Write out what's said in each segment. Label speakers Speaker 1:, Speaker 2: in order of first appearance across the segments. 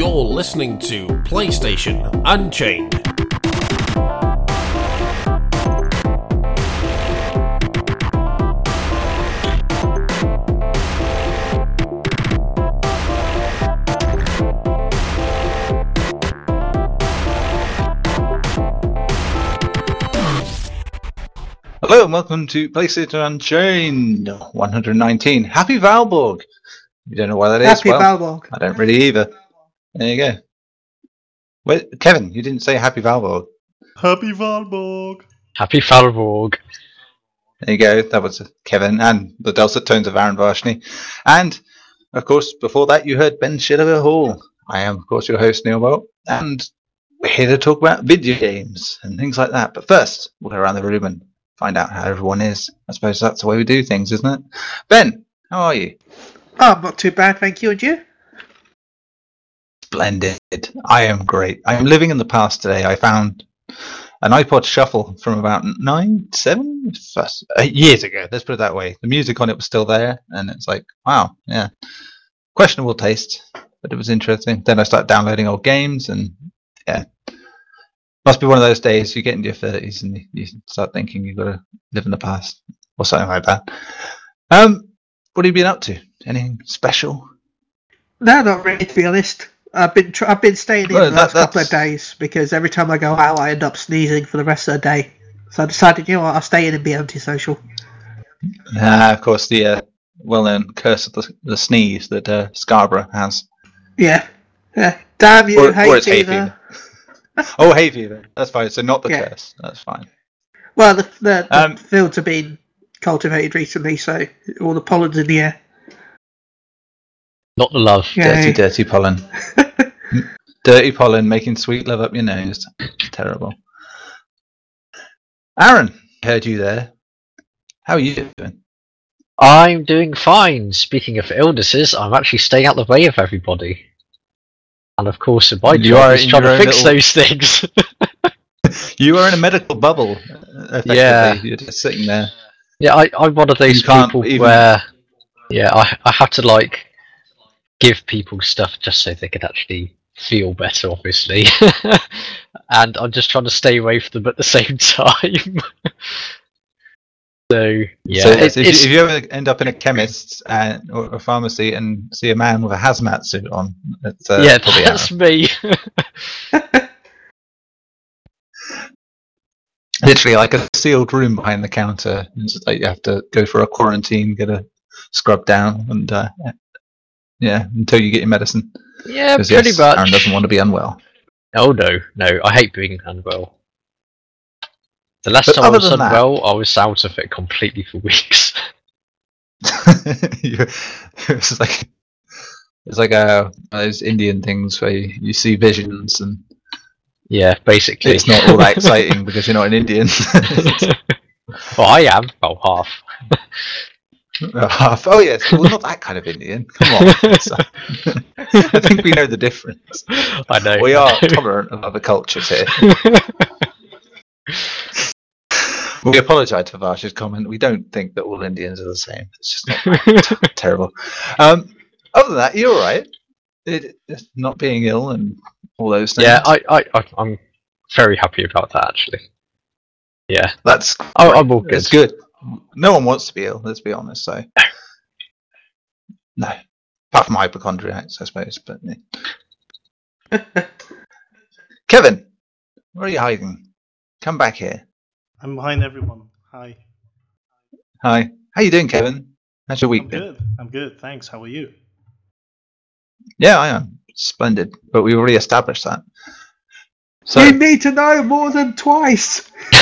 Speaker 1: You're listening to PlayStation Unchained.
Speaker 2: Hello and welcome to PlayStation Unchained 119. Happy Valborg! You don't know why that is?
Speaker 3: Happy
Speaker 2: well,
Speaker 3: Valborg.
Speaker 2: I don't really either. There you go. Wait, Kevin, you didn't say Happy Valborg.
Speaker 4: Happy Valborg.
Speaker 5: Happy Valborg.
Speaker 2: There you go. That was Kevin and the dulcet tones of Aaron Varshney. And, of course, before that you heard Ben Shilliver Hall. I am, of course, your host, Neil Bolt. And we're here to talk about video games and things like that. But first, we'll go around the room and find out how everyone is. I suppose that's the way we do things, isn't it? Ben, how are you?
Speaker 3: Oh, not too bad, thank you. And you?
Speaker 2: Splendid. I am great. I am living in the past today. I found an iPod Shuffle from about nine, seven uh, years ago. Let's put it that way. The music on it was still there, and it's like, wow, yeah, questionable taste, but it was interesting. Then I started downloading old games, and yeah, must be one of those days you get into your thirties and you, you start thinking you've got to live in the past or something like that. Um, what have you been up to? Anything special?
Speaker 3: No, not really. To be honest, I've been tr- I've been staying in
Speaker 2: Well,
Speaker 3: the
Speaker 2: that-
Speaker 3: last couple of days because every time I go out, I end up sneezing for the rest of the day. So I decided, you know what, I'll stay in and be antisocial.
Speaker 2: Ah, of course, the uh, well-known curse of the, the sneeze that uh, Scarborough has.
Speaker 3: Yeah, yeah. Damn you,
Speaker 2: Or-
Speaker 3: hay
Speaker 2: or it's hay
Speaker 3: fever.
Speaker 2: Oh, hay fever. That's fine. So not the
Speaker 3: Yeah.
Speaker 2: curse. That's fine.
Speaker 3: Well, the, the, the
Speaker 2: Um,
Speaker 3: fields have been cultivated recently, so all the pollen's in the air.
Speaker 5: Not the love.
Speaker 3: Yeah.
Speaker 2: Dirty, dirty pollen. dirty pollen making sweet love up your nose. Terrible. Aaron, heard you there. How are you doing?
Speaker 5: I'm doing fine. Speaking of illnesses, I'm actually staying out of the way of everybody. And of course, my
Speaker 2: You
Speaker 5: job
Speaker 2: are
Speaker 5: is trying to fix
Speaker 2: little-
Speaker 5: those things.
Speaker 2: You are in a medical bubble. Uh, effectively.
Speaker 5: Yeah.
Speaker 2: You're just sitting there.
Speaker 5: yeah, I, I'm one of those people
Speaker 2: even-
Speaker 5: where, yeah, I, I have to like give people stuff just so they could actually feel better, obviously. and I'm just trying to stay away from them at the same time. so yeah,
Speaker 2: so if, you-
Speaker 5: it's,
Speaker 2: if you ever end up in a chemist and, or a pharmacy and see a man with a hazmat suit on, it's, uh,
Speaker 5: yeah, that's me.
Speaker 2: literally like a sealed room behind the counter. It's like you have to go for a quarantine, get a scrub down, and uh, yeah, until you get your medicine.
Speaker 5: yeah,
Speaker 2: 'Cause,
Speaker 5: pretty
Speaker 2: yes,
Speaker 5: much.
Speaker 2: Aaron doesn't want to be unwell.
Speaker 5: Oh no, no, I hate being unwell. The last
Speaker 2: But
Speaker 5: time I was
Speaker 2: than that-
Speaker 5: unwell, I was out of it completely for weeks.
Speaker 2: It's like it's like uh, those Indian things where you, you see visions and
Speaker 5: yeah, basically.
Speaker 2: it's not all that exciting because you're not an Indian.
Speaker 5: well, I am. Well, half.
Speaker 2: Oh yes, well not that kind of Indian. Come on. I think we know the difference.
Speaker 5: I know.
Speaker 2: We are tolerant of other cultures here. We apologise for Varsh's comment. We don't think that all Indians are the same. It's just not terrible. Um, other than that, you're all right. It, it's not being ill and all those things.
Speaker 5: yeah, I, I, I, I'm very happy about that actually. Yeah,
Speaker 2: that's
Speaker 5: I, I'm all good.
Speaker 2: it's good. No one wants to be ill. Let's be honest. So no, apart from hypochondriacs, I suppose. But yeah. Kevin, where are you hiding? Come back here.
Speaker 4: I'm behind everyone. Hi.
Speaker 2: Hi. How you doing, Kevin? How's your week
Speaker 4: I'm
Speaker 2: been?
Speaker 4: good. I'm good. Thanks. How are you?
Speaker 2: Yeah, I am. Splendid. But we already established that. So,
Speaker 3: you need to know more than twice.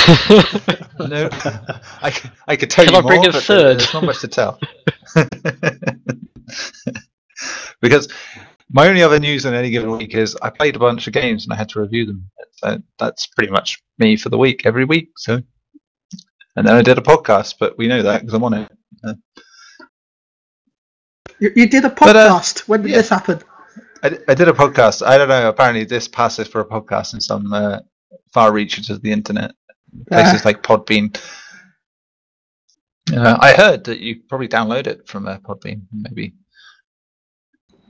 Speaker 2: no, I, c- I could tell
Speaker 5: Can
Speaker 2: you
Speaker 5: I bring
Speaker 2: more,
Speaker 5: a
Speaker 2: but
Speaker 5: third?
Speaker 2: there's not much to tell. because my only other news on any given week is I played a bunch of games and I had to review them. So that's pretty much me for the week, every week. So, and then I did a podcast, but we know that because I'm on it.
Speaker 3: You, you did a
Speaker 2: But, uh,
Speaker 3: podcast. when did
Speaker 2: yeah.
Speaker 3: this happen?
Speaker 2: I, I did a podcast. I don't know. Apparently, this passes for a podcast in some uh, far reaches of the internet, places like Podbean. Uh, I heard that you probably download it from uh, Podbean, maybe.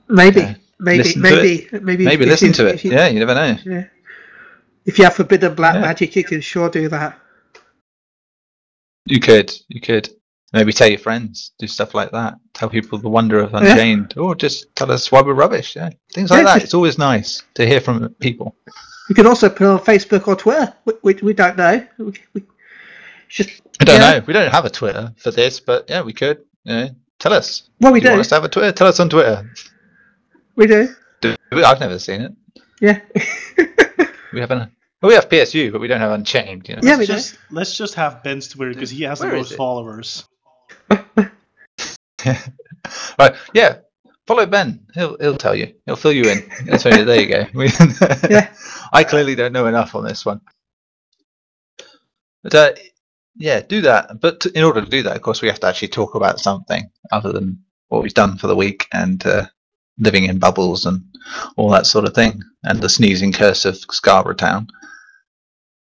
Speaker 3: Maybe.
Speaker 2: Yeah.
Speaker 3: maybe,
Speaker 2: to
Speaker 3: maybe, maybe,
Speaker 2: Maybe listen
Speaker 3: you-
Speaker 2: to it.
Speaker 3: you-
Speaker 2: Yeah, you never know.
Speaker 3: yeah. If you have forbidden black
Speaker 2: Yeah.
Speaker 3: magic, you can sure do that.
Speaker 2: You could, you could. Maybe tell your friends, do stuff like that. Tell people the wonder of
Speaker 3: Yeah.
Speaker 2: Unchained, or just tell us why we're rubbish. Yeah, things like
Speaker 3: Yeah,
Speaker 2: that.
Speaker 3: just-
Speaker 2: It's always nice to hear from people.
Speaker 3: You can also put it on Facebook or Twitter. We, we, we don't know. We, we, just
Speaker 2: I don't
Speaker 3: yeah.
Speaker 2: know. We don't have a Twitter for this, but yeah, we could. You know, tell us.
Speaker 3: Well, we
Speaker 2: do you want us to have a Twitter? Tell us on Twitter.
Speaker 3: We do.
Speaker 2: Do we- I've never seen it.
Speaker 3: Yeah.
Speaker 2: We haven't. Well, we have PSU, but we don't have Unchained. You know?
Speaker 3: yeah, we do.
Speaker 4: Just let's just have Ben's Twitter because he has
Speaker 2: Where
Speaker 4: the
Speaker 2: is
Speaker 4: most
Speaker 2: it?
Speaker 4: followers.
Speaker 2: right. Yeah. Follow Ben. He'll he'll tell you. He'll fill you in. Right, there you go. We-
Speaker 3: Yeah.
Speaker 2: I clearly don't know enough on this one. But uh, yeah, do that. But to, in order to do that, of course, we have to actually talk about something other than what we've done for the week and uh, living in bubbles and all that sort of thing, and the sneezing curse of Scarborough Town.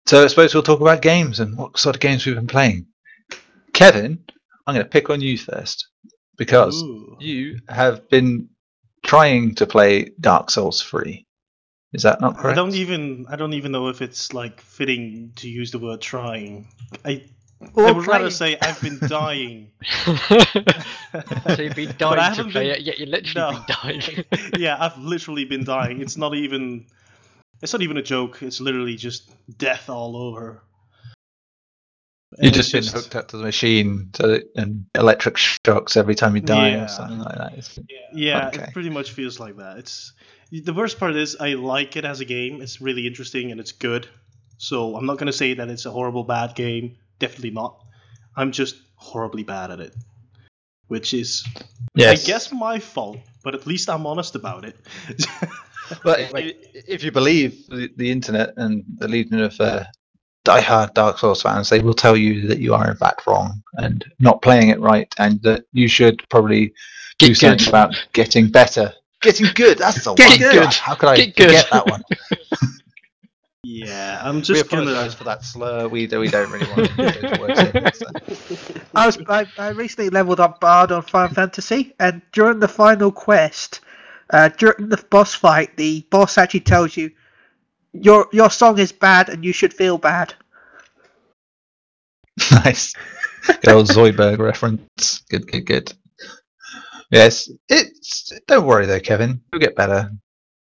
Speaker 2: So I suppose we'll talk about games and what sort of games we've been playing. Kevin, I'm going to pick on you first because
Speaker 4: Ooh.
Speaker 2: you have been trying to play Dark Souls 3. Is that not correct?
Speaker 4: I don't even I don't even know if it's like fitting to use the word trying. I
Speaker 3: Or
Speaker 4: I would rather say I've been dying.
Speaker 5: so you've been dying to
Speaker 4: haven't
Speaker 5: play
Speaker 4: been-
Speaker 5: it, yet you literally
Speaker 4: No.
Speaker 5: been dying.
Speaker 4: yeah, I've literally been dying. It's not even it's not even a joke. It's literally just death all over.
Speaker 2: You've just
Speaker 4: it's
Speaker 2: been hooked up to the machine so that, and electric shocks every time you die
Speaker 4: Yeah.
Speaker 2: or something like that. It's-
Speaker 4: Yeah,
Speaker 2: Okay.
Speaker 4: it pretty much feels like that. It's the worst part is I like it as a game. It's really interesting and it's good. So I'm not gonna say that it's a horrible bad game. Definitely not. I'm just horribly bad at it, which is
Speaker 2: Yes.
Speaker 4: I guess my fault. But at least I'm honest about it.
Speaker 2: But i- if you believe the, the internet and the legion of uh, diehard Dark Souls fans, they will tell you that you are in fact wrong and not playing it right, and that you should probably do
Speaker 5: Get
Speaker 2: something
Speaker 5: good.
Speaker 2: about getting better. Getting good. That's the
Speaker 3: Get
Speaker 2: one.
Speaker 3: good.
Speaker 2: God, How could I
Speaker 5: Get good.
Speaker 2: forget that one?
Speaker 4: yeah, I'm
Speaker 2: we
Speaker 4: just gonna.
Speaker 2: apologise for that slur. We we don't really want to go towards it. so.
Speaker 3: I was I, I recently leveled up Bard on Final Fantasy, and during the final quest, uh, during the boss fight, the boss actually tells you your your song is bad and you should feel bad.
Speaker 2: nice. Good old Zoidberg reference. Good, good, good. Yes, it's. Don't worry though, Kevin. You'll get better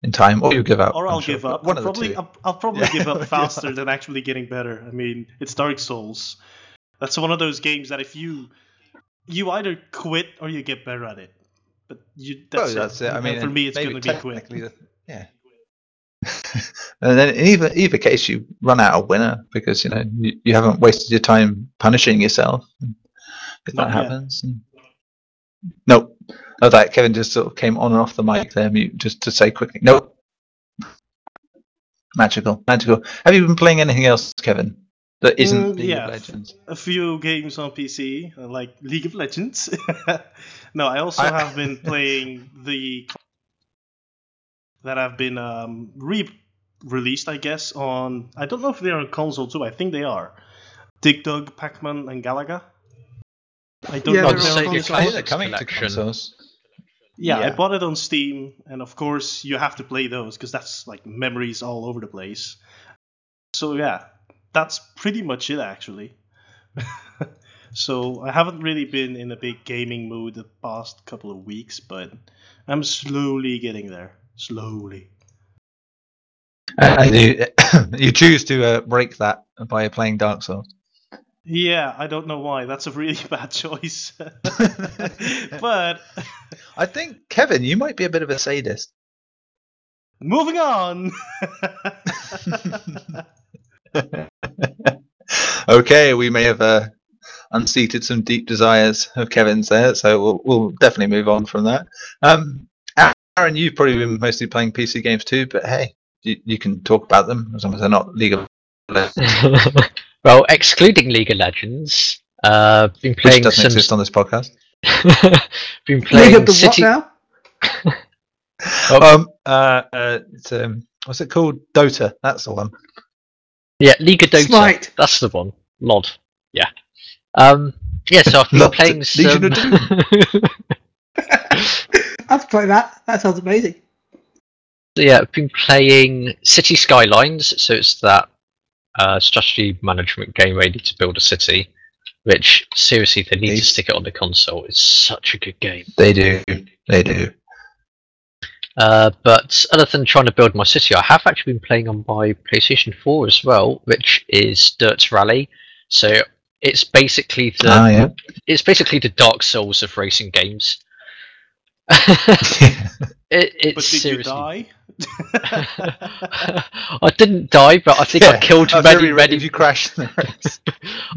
Speaker 2: in time, or you'll give up.
Speaker 4: or
Speaker 2: I'm
Speaker 4: I'll
Speaker 2: sure,
Speaker 4: give up.
Speaker 2: One
Speaker 4: I'll
Speaker 2: of the
Speaker 4: probably,
Speaker 2: two.
Speaker 4: I'll, I'll probably
Speaker 2: Yeah.
Speaker 4: give up
Speaker 2: Yeah.
Speaker 4: faster than actually getting better. I mean, it's Dark Souls. That's one of those games that if you you either quit or you get better at it. But you that's,
Speaker 2: Well, that's it. I mean,
Speaker 4: for me, it's going to be quit.
Speaker 2: technically the- Yeah. and then in either either case, you run out a winner because you know you, you haven't wasted your time punishing yourself. If
Speaker 4: Not
Speaker 2: that
Speaker 4: yet.
Speaker 2: happens. And... Nope. Oh, that Kevin just sort of came on and off the mic there, mute, just to say quickly. Nope. Magical, magical. Have you been playing anything else, Kevin? That isn't
Speaker 4: Mm,
Speaker 2: League
Speaker 4: yeah.
Speaker 2: of Legends.
Speaker 4: A few games on PC, like League of Legends. no, I also
Speaker 2: I-
Speaker 4: have been playing the that have been um, re-released, I guess, on. I don't know if they're on console too. I think they are. Dig Dug, Pac-Man, and Galaga. I don't
Speaker 3: Yeah,
Speaker 4: know
Speaker 3: they're
Speaker 4: if they're on
Speaker 3: console.
Speaker 4: console.
Speaker 2: I they're coming to consoles.
Speaker 4: Yeah, I bought it on Steam, and of course you have to play those because that's like memories all over the place. So yeah, that's pretty much it actually. so I haven't really been in a big gaming mood the past couple of weeks, but I'm slowly getting there. Slowly.
Speaker 2: And you, you choose to uh, break that by playing Dark Souls.
Speaker 4: Yeah, I don't know why. That's a really bad choice. but
Speaker 2: I think Kevin, you might be a bit of a sadist.
Speaker 4: moving on.
Speaker 2: okay, we may have uh, unseated some deep desires of Kevin's there, so we'll, we'll definitely move on from that. Um, Aaron, you've probably been mostly playing PC games too, but hey, you, you can talk about them as long as they're not legal.
Speaker 5: well, excluding League of Legends, uh, been
Speaker 2: which
Speaker 5: playing
Speaker 2: doesn't
Speaker 5: some.
Speaker 2: exist on this podcast.
Speaker 5: been playing
Speaker 3: League
Speaker 5: playing
Speaker 3: of the
Speaker 5: City.
Speaker 3: what now?
Speaker 2: Um, uh, uh, it's, um, what's it called? Dota. That's the one.
Speaker 5: Yeah, League of Dota.
Speaker 3: Smite.
Speaker 5: That's the one. LOD. Yeah. Um. Yeah. So I've been
Speaker 2: LOD,
Speaker 5: playing
Speaker 2: Legion
Speaker 5: some.
Speaker 2: Of
Speaker 3: I'd play that. That sounds amazing.
Speaker 5: So yeah, I've been playing City Skylines, so it's that uh, strategy management game where you need to build a city. Which seriously, they need to stick it on the console. It's such a good game.
Speaker 2: They do. They do.
Speaker 5: Uh, but other than trying to build my city, I have actually been playing on my PlayStation 4 as well, which is Dirt Rally. So it's basically the
Speaker 2: Ah, yeah.
Speaker 5: it's basically the Dark Souls of racing games. it, it's
Speaker 4: But did
Speaker 5: seriously.
Speaker 4: you die?
Speaker 5: I didn't die, but I think I killed many,
Speaker 2: very
Speaker 5: many.
Speaker 2: If you crash the race.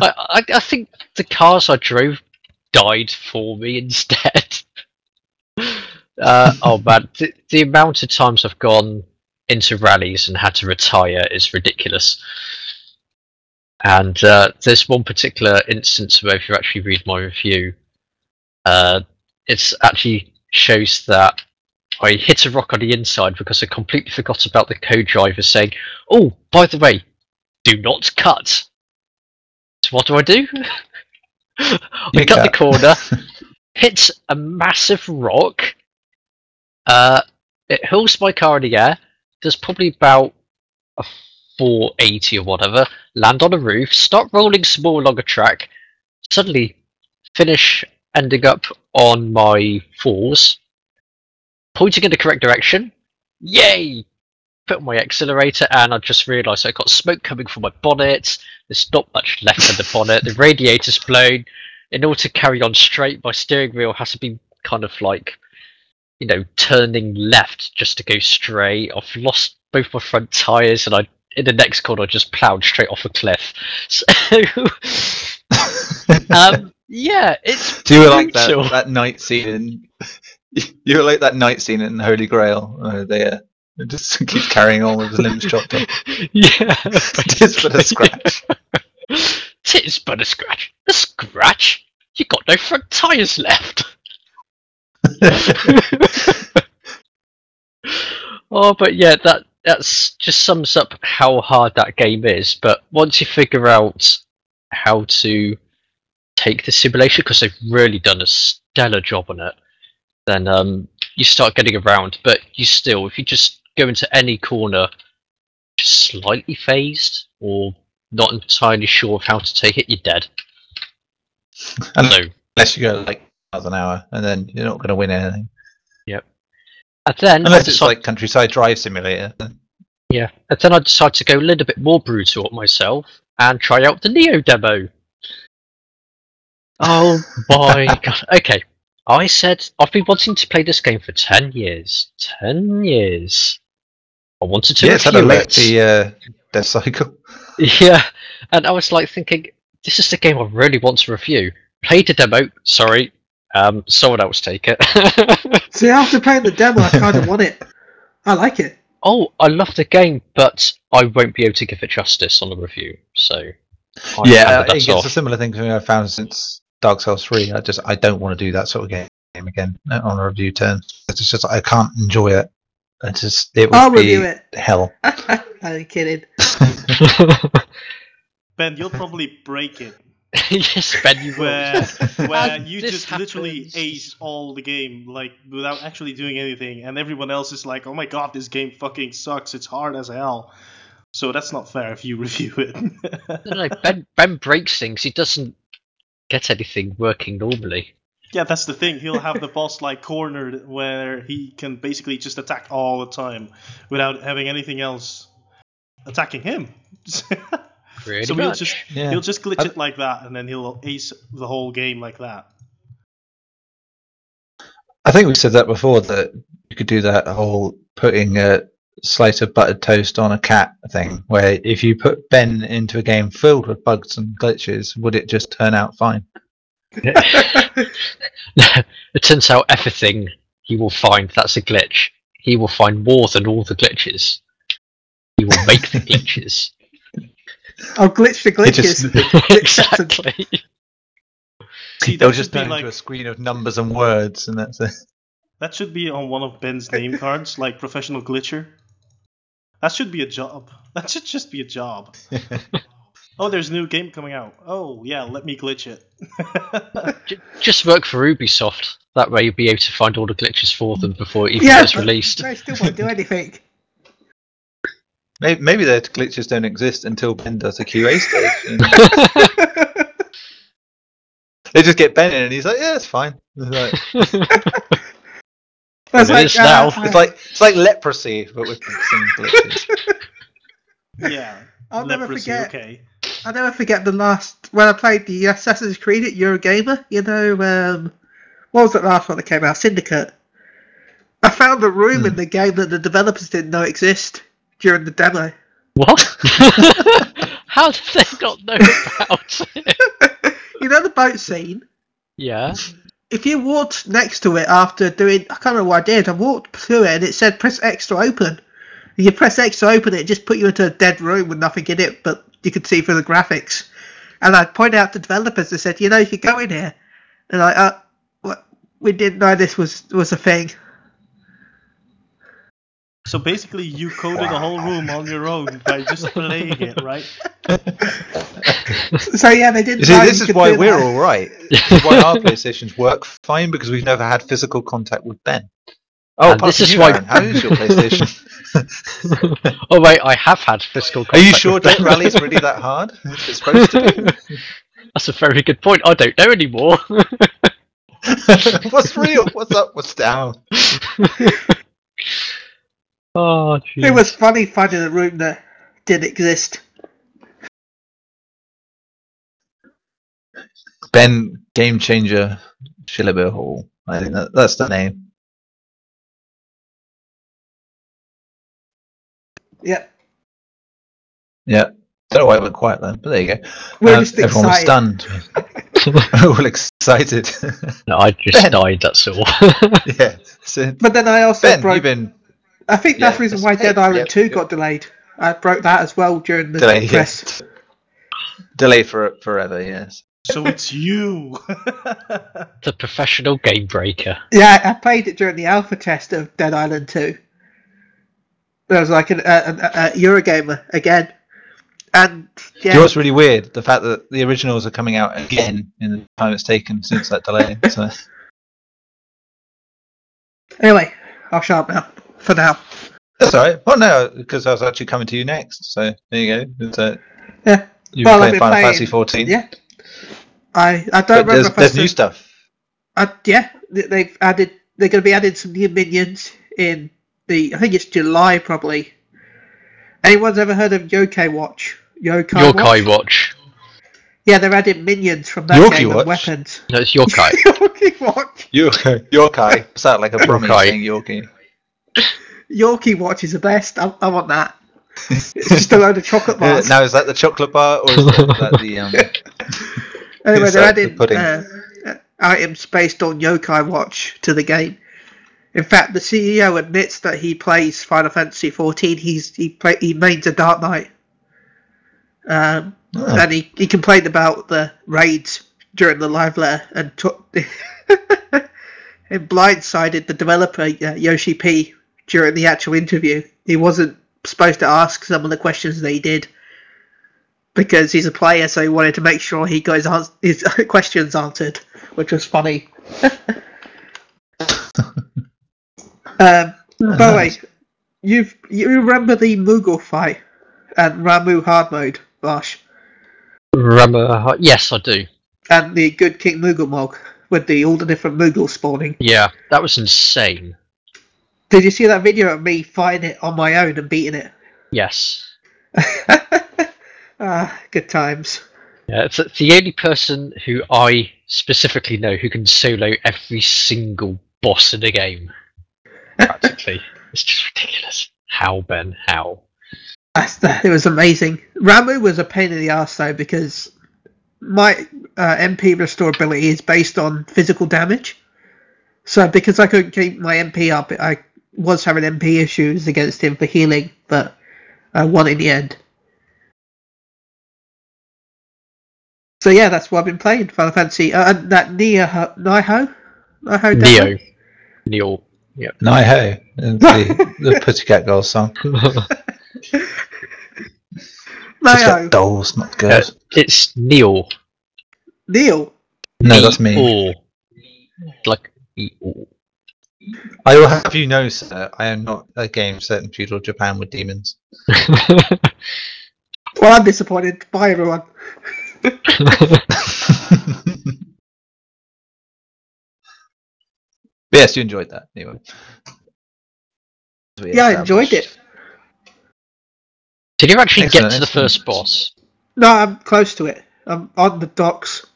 Speaker 5: I, I, I think the cars I drove died for me instead. uh, oh man, the, the amount of times I've gone into rallies and had to retire is ridiculous. And uh, there's one particular instance where, if you actually read my review, uh, it's actually shows that I hit a rock on the inside because I completely forgot about the co-driver saying, "Oh, by the way, do not cut." So what do I do? I
Speaker 2: You
Speaker 5: cut the corner, hits a massive rock. Uh, it hurls my car in the air. Does probably about a 480 or whatever. Land on a roof. Start rolling small along a track. Suddenly, finish ending up on my falls, pointing in the correct direction. Yay! Put on my accelerator, and I just realised I got smoke coming from my bonnet. There's not much left in the bonnet. The radiator's blown. In order to carry on straight, my steering wheel has to be kind of like, you know, turning left just to go straight. I've lost both my front tyres, and I in the next corner I just ploughed straight off a cliff. So, um, yeah, it's
Speaker 2: Do you like that,
Speaker 5: brutal.
Speaker 2: that night scene in you were like that night scene in the Holy Grail where they uh, just keep carrying on with his limbs chopped off.
Speaker 5: yeah.
Speaker 2: Just for the scratch.
Speaker 5: Tis but a scratch. A scratch? You got no front tyres left. oh, but yeah, that that's just sums up how hard that game is. But once you figure out how to take the simulation, because they've really done a stellar job on it, then um, you start getting around. But you still, if you just go into any corner, just slightly phased or not entirely sure of how to take it, you're dead.
Speaker 2: And
Speaker 5: So
Speaker 2: unless you go like miles an hour, and then you're not going to win anything.
Speaker 5: and then
Speaker 2: Unless it's like Countryside Drive Simulator.
Speaker 5: Yeah, and then I decided to go a little bit more brutal myself and try out the Nioh demo. Oh my god. Okay. I said I've been wanting to play this game for 10 years. 10 years. I wanted to
Speaker 2: yeah, it's had a
Speaker 5: review it.
Speaker 2: lengthy uh, death cycle.
Speaker 5: Yeah, and I was like thinking, this is the game I really want to review. Played the demo, sorry, um, someone else take it.
Speaker 3: See, after playing the demo, I kind of want it. I like it.
Speaker 5: oh, I love the game, but I won't be able to give it justice on a review, so. I
Speaker 2: yeah,
Speaker 5: handed
Speaker 2: I
Speaker 5: that
Speaker 2: think it's a similar thing to me I've found since Dark Souls 3. I just I don't want to do that sort of game again on a review turn. It's just I can't enjoy it. It's just it would
Speaker 3: I'll
Speaker 2: be
Speaker 3: review it.
Speaker 2: hell.
Speaker 3: I'm kidding.
Speaker 4: Ben, you'll probably break it.
Speaker 5: yes, Ben, you will.
Speaker 4: Where, where you
Speaker 5: this
Speaker 4: just literally ace all the game, like without actually doing anything, and everyone else is like, "Oh my god, this game fucking sucks. It's hard as hell." So that's not fair if you review it.
Speaker 5: No, no, Ben, ben breaks things. He doesn't get anything working normally.
Speaker 4: yeah, that's the thing. He'll have the boss like cornered where he can basically just attack all the time without having anything else attacking him.
Speaker 5: Pretty
Speaker 4: so he'll just
Speaker 2: Yeah.
Speaker 4: he'll just glitch
Speaker 2: I-
Speaker 4: it like that, and then he'll ace the whole game like that.
Speaker 2: I think we said that before that you could do that whole putting a slice of buttered toast on a cat thing, where if you put Ben into a game filled with bugs and glitches, would it just turn out fine?
Speaker 5: it turns out everything he will find that's a glitch. He will find more than all the glitches. He will make the glitches.
Speaker 3: I'll glitch the
Speaker 2: It just-
Speaker 3: glitches.
Speaker 5: exactly.
Speaker 4: See,
Speaker 2: It'll just
Speaker 4: be
Speaker 2: turn
Speaker 4: like
Speaker 2: into a screen of numbers and words, and that's it.
Speaker 4: that should be on one of Ben's name cards, like professional glitcher. That should be a job. That should just be a job. Oh, there's a new game coming out. Oh, yeah, let me glitch it.
Speaker 5: Just work for Ubisoft. That way you'll be able to find all the glitches for them before it even
Speaker 3: Yeah,
Speaker 5: gets released.
Speaker 3: They still won't do anything.
Speaker 2: Maybe, maybe the glitches don't exist until Ben does a QA stage. they just get Ben in, and he's like, "Yeah, it's fine." It's like,
Speaker 3: That's
Speaker 5: It is now.
Speaker 2: it's like it's like leprosy, but with some glitches.
Speaker 4: Yeah.
Speaker 3: I'll never forget.
Speaker 4: Okay.
Speaker 3: I'll never forget the last when I played the Assassin's Creed at Eurogamer. You know, um, what was the last one that came out? Syndicate. I found a room
Speaker 2: Hmm.
Speaker 3: in the game that the developers didn't know exist during the demo.
Speaker 5: What? How did they not know about it?
Speaker 3: you know the boat scene.
Speaker 5: Yeah.
Speaker 3: If you walked next to it after doing, I can't remember what I did. I walked through it and it said press X to open. You press X to open it, just put you into a dead room with nothing in it, but you could see through the graphics. And I pointed out to developers and said, you know, if you go in here, and I, uh, we didn't know this was was a thing.
Speaker 4: So basically, you coded the whole room on your own by just playing it, right?
Speaker 3: So yeah, they didn't.
Speaker 2: See, this is why we're
Speaker 3: that.
Speaker 2: all right. This is why our PlayStations work fine because we've never had physical contact with Ben. Oh,
Speaker 5: And this is
Speaker 2: you,
Speaker 5: why-
Speaker 2: Aaron, how is your PlayStation?
Speaker 5: oh wait, I have had physical contact Are
Speaker 2: you sure
Speaker 5: with
Speaker 2: Jet
Speaker 5: them.
Speaker 2: Rally's really that hard? It's supposed to be.
Speaker 5: That's a very good point. I don't know anymore.
Speaker 2: What's real? What's up? What's down?
Speaker 5: Oh, jeez.
Speaker 3: It was funny finding a room that didn't exist.
Speaker 2: Ben Game Changer Shillabir Hall. I think that, that's the name.
Speaker 3: Yeah,
Speaker 2: Yeah. Don't know why it went quiet then, but there you go.
Speaker 3: we're
Speaker 2: Um,
Speaker 3: just
Speaker 2: everyone was
Speaker 3: excited.
Speaker 2: stunned. all excited.
Speaker 5: No, I just
Speaker 2: Ben.
Speaker 5: died. That's all.
Speaker 2: yeah. So,
Speaker 3: But then I also
Speaker 2: ben,
Speaker 3: broke.
Speaker 2: you've been
Speaker 3: I think that's
Speaker 2: yeah,
Speaker 3: the reason why Dead Island
Speaker 2: yep,
Speaker 3: 2
Speaker 2: yep.
Speaker 3: got delayed. I broke that as well during the
Speaker 2: delayed,
Speaker 3: press.
Speaker 2: delayed for forever. Yes.
Speaker 4: So it's you.
Speaker 5: the professional game breaker.
Speaker 3: Yeah, I played it during the alpha test of Dead Island 2. There was like an, a, a, a Eurogamer again. And
Speaker 2: Do you
Speaker 3: yeah,
Speaker 2: know what's really weird? The fact that the originals are coming out again in the time it's taken since that delay. So,
Speaker 3: anyway, I'll shut up now. For now.
Speaker 2: that's all right. Well, no, because I was actually coming to you next. So there you go. It's, uh,
Speaker 3: Yeah.
Speaker 2: you've
Speaker 3: Well,
Speaker 2: been playing
Speaker 3: been
Speaker 2: Final
Speaker 3: playing-
Speaker 2: Fantasy 14.
Speaker 3: Yeah. I, I don't
Speaker 2: But
Speaker 3: remember
Speaker 2: there's,
Speaker 3: if
Speaker 2: there's new stuff.
Speaker 3: Uh, yeah, they- they've added. They're going to be adding some new minions in the. I think it's July probably. Anyone's ever heard of Yokai Watch? Yokai, watch
Speaker 5: Yokai
Speaker 3: Watch?
Speaker 5: Watch.
Speaker 3: Yeah, they're adding minions from that
Speaker 2: Yorkie
Speaker 3: game and weapons.
Speaker 5: No, it's Yokai.
Speaker 3: Yorkie Watch.
Speaker 2: Yokai. Yokai. What's that like a Brummy
Speaker 5: Yokai.
Speaker 2: saying Yorkie?
Speaker 3: Yorkie Watch is the best. I, I want that. It's just a load of chocolate
Speaker 2: Uh,
Speaker 3: bars.
Speaker 2: now is that the chocolate bar or is that, that the um?
Speaker 3: anyway, they're
Speaker 2: that the
Speaker 3: adding uh, uh, items based on Yokai Watch to the game. In fact, the CEO admits that he plays Final Fantasy XIV. He's he play he mains a Dark Knight. Um,
Speaker 2: Oh.
Speaker 3: and he, he complained about the raids during the live letter and took and blindsided the developer uh, Yoshi P during the actual interview. He wasn't supposed to ask some of the questions that he did because he's a player, so he wanted to make sure he got his, ans- his questions answered, which was funny. um, by the way, you've you remember the Moogle fight and Ramuh hard mode, Vash,
Speaker 5: Remember? Yes, I do.
Speaker 3: and the Good King Moogle Mog with the all the different Moogles spawning.
Speaker 5: Yeah, that was insane.
Speaker 3: Did you see that video of me fighting it on my own and beating it?
Speaker 5: Yes.
Speaker 3: ah, good times.
Speaker 5: Yeah, it's, the only person who I specifically know who can solo every single boss in a game. Practically. it's just ridiculous. How, Ben? How?
Speaker 3: The, it was amazing. Ramuh was a pain in the ass though because my uh, MP restore ability is based on physical damage. So because I couldn't keep my MP up, I was having MP issues against him for healing, but I won in the end. So yeah, that's what I've been playing. Final Fantasy. Uh, and that Neo Niho, Niho demo?
Speaker 5: Neo. Neo. Yep.
Speaker 2: Nai Ho, the, the Pussycat Dolls song.
Speaker 3: Nio.
Speaker 2: Dolls, not
Speaker 5: Uh,
Speaker 2: girls.
Speaker 5: it's Neo.
Speaker 3: Neil.
Speaker 2: no, that's me.
Speaker 5: Or like E-O.
Speaker 2: I will have you know, sir, I am not a game set in feudal Japan with demons.
Speaker 3: Well, I'm disappointed. Bye, everyone.
Speaker 2: yes, you enjoyed that anyway.
Speaker 3: Yeah, I enjoyed it.
Speaker 5: Did you actually
Speaker 2: Excellent,
Speaker 5: get to the first boss?
Speaker 3: No, I'm close to it. I'm on the docks.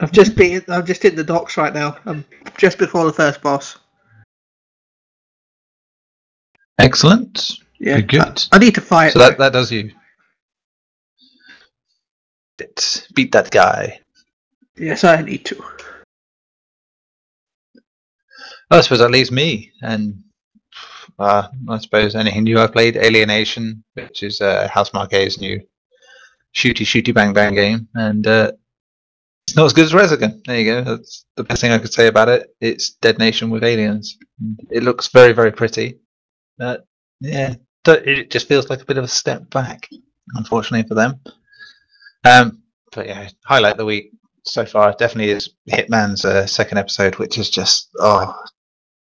Speaker 3: I've just been. I'm just in the docks right now. I'm just before the first boss.
Speaker 2: Excellent.
Speaker 3: Yeah,
Speaker 2: Good, good.
Speaker 3: I, I need to fight.
Speaker 2: So that that does you. It- Beat that guy.
Speaker 3: yes, I need to.
Speaker 2: I suppose that leaves me, and uh, I suppose anything new I've played, Alienation, which is uh, Housemarque's new shooty shooty bang bang game, and uh, it's not as good as Resogun. There you go. That's the best thing I could say about it. It's Dead Nation with aliens. It looks very very pretty. Uh, yeah, it just feels like a bit of a step back, unfortunately for them. Um, but yeah, highlight the week so far definitely is Hitman's uh, second episode, which is just oh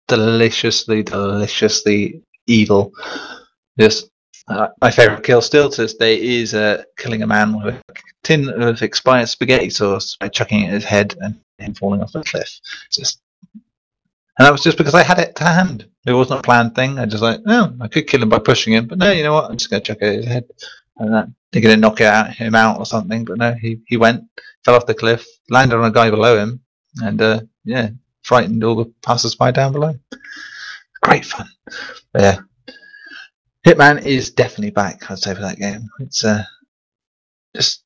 Speaker 2: deliciously, deliciously evil. Just uh, my favorite kill still to this day is uh, killing a man with a tin of expired spaghetti sauce by chucking it at his head and him falling off a cliff. Just, and that was just because I had it to hand. It wasn't a planned thing. I just like, oh, I could kill him by pushing him, but no, you know what? I'm just going to chuck it at his head. And that, they're going to knock it out, him out or something, but no, he, he went, fell off the cliff, landed on a guy below him, and uh, yeah, frightened all the passers-by down below. Great fun. But yeah, Hitman is definitely back. I'd say for that game. It's uh, just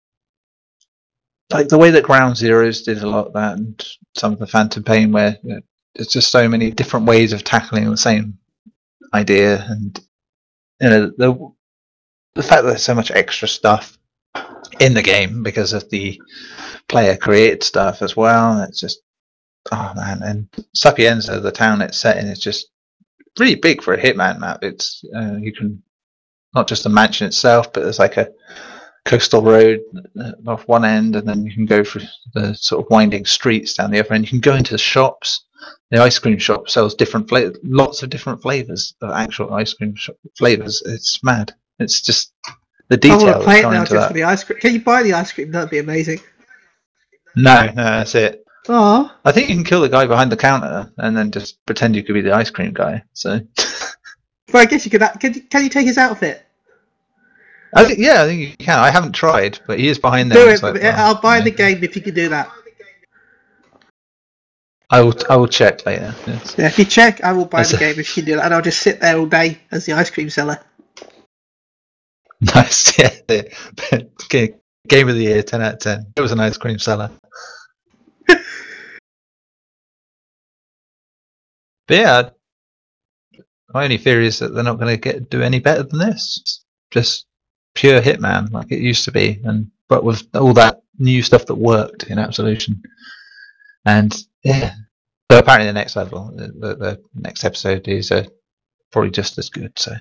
Speaker 2: like the way that Ground Zeroes did a lot of that, and some of the Phantom Pain, where you know, there's just so many different ways of tackling the same idea, and you know the the fact that there's so much extra stuff in the game because of the player created stuff as well. It's just oh man, and Sapienza, the town it's set in, is just really big for a Hitman map. It's uh, you can not just the mansion itself, but there's like a coastal road uh, off one end, and then you can go through the sort of winding streets down the other end. You can go into the shops. The ice cream shop sells different flavors, lots of different flavors of actual ice cream shop flavors. It's mad. It's just the
Speaker 3: I
Speaker 2: detail
Speaker 3: want to play it now just
Speaker 2: that.
Speaker 3: for the ice cream. Can you buy the ice cream? That'd be amazing.
Speaker 2: No, no, that's it.
Speaker 3: Oh,
Speaker 2: I think you can kill the guy behind the counter and then just pretend you could be the ice cream guy. So,
Speaker 3: well, I guess you could. Can you, can you take his outfit?
Speaker 2: I think yeah, I think you can. I haven't tried, but he is behind there.
Speaker 3: Do it.
Speaker 2: well,
Speaker 3: I'll buy
Speaker 2: you
Speaker 3: the game if you can do that.
Speaker 2: I will. I will check later. Yes.
Speaker 3: Yeah, if you check, I will buy
Speaker 2: That's
Speaker 3: the
Speaker 2: a-
Speaker 3: game if you can do that, and I'll just sit there all day as the ice cream seller.
Speaker 2: Nice. Yeah. Game of the year, ten out of ten. It was an ice cream seller. But yeah, my only theory is that they're not going to get do any better than this. Just pure Hitman, like it used to be, and but with all that new stuff that worked in Absolution. And yeah, so apparently the next level, the, the, the next episode is uh, probably just as good. So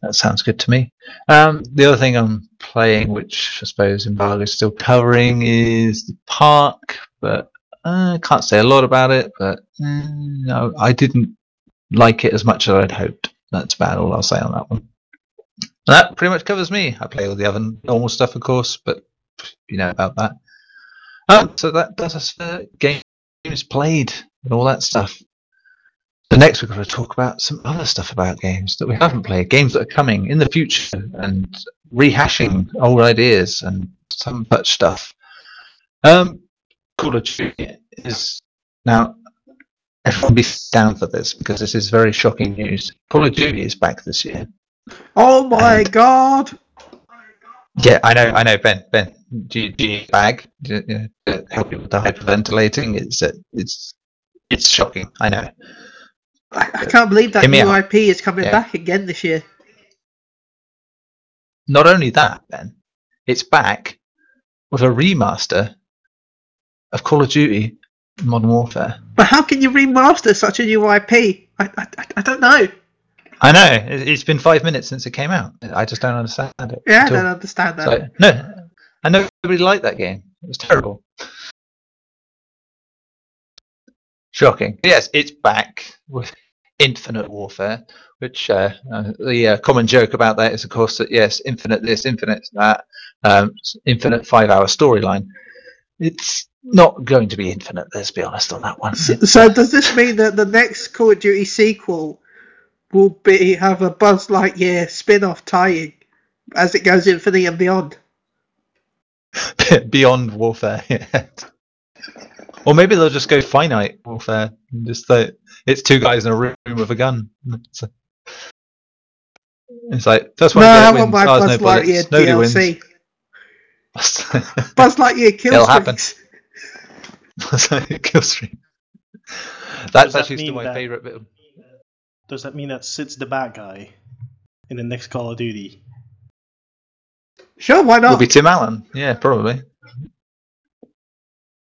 Speaker 2: that sounds good to me. Um, the other thing I'm playing, which I suppose Embargo is still covering, is the Park, but uh, I can't say a lot about it. But uh, no, I didn't like it as much as I'd hoped. That's about all I'll say on that one. That pretty much covers me. I play all the other normal stuff, of course, but you know about that. Um, so that does us for games played and all that stuff. The next we're going to talk about some other stuff about games that we haven't played, games that are coming in the future, and rehashing old ideas and some such stuff. Um, Call of Duty is now. Everyone be down for this because this is very shocking news. Call of Duty is back this year.
Speaker 3: Oh my
Speaker 2: And-
Speaker 3: god!
Speaker 2: Yeah, I know, I know, Ben. Ben, do you, do you need a bag? Do you, you know, help you with the hyperventilating? It's uh, it's it's shocking. I know.
Speaker 3: I, I can't believe that
Speaker 2: Hear
Speaker 3: new. IP is coming
Speaker 2: Yeah.
Speaker 3: back again this year.
Speaker 2: Not only that, Ben, it's back with a remaster of Call of Duty Modern Warfare.
Speaker 3: But how can you remaster such a new IP? I, I, I- don't know.
Speaker 2: I know it- it's been five minutes since it came out. I just don't understand it.
Speaker 3: Yeah, I don't understand that.
Speaker 2: So, no, I know nobody liked that game. It was terrible. Shocking. Yes, it's back with Infinite Warfare, which uh, uh, the uh, common joke about that is, of course, that yes, infinite this, infinite that, um, infinite five-hour storyline. It's not going to be infinite. Let's be honest on that one.
Speaker 3: So, so does this mean that the next Call of Duty sequel will be have a Buzz Lightyear spin-off tie-in as it goes infinity and beyond?
Speaker 2: Beyond Warfare. Yeah. Or maybe they'll just go finite warfare. and Just like it's two guys in a room with a gun. It's, like first one
Speaker 3: no, I want my Buzz
Speaker 2: no.
Speaker 3: Lightyear
Speaker 2: wins.
Speaker 3: DLC. Buzz Lightyear kill
Speaker 2: It'll happen.
Speaker 3: streaks.
Speaker 2: Kill stream.
Speaker 4: Does
Speaker 2: That's
Speaker 4: that
Speaker 2: actually still my
Speaker 4: that-
Speaker 2: favorite bit. Of,
Speaker 4: Does that mean that Sid's the bad guy in the next Call of Duty?
Speaker 3: Sure, why not?
Speaker 2: will be Tim Allen. Yeah, probably.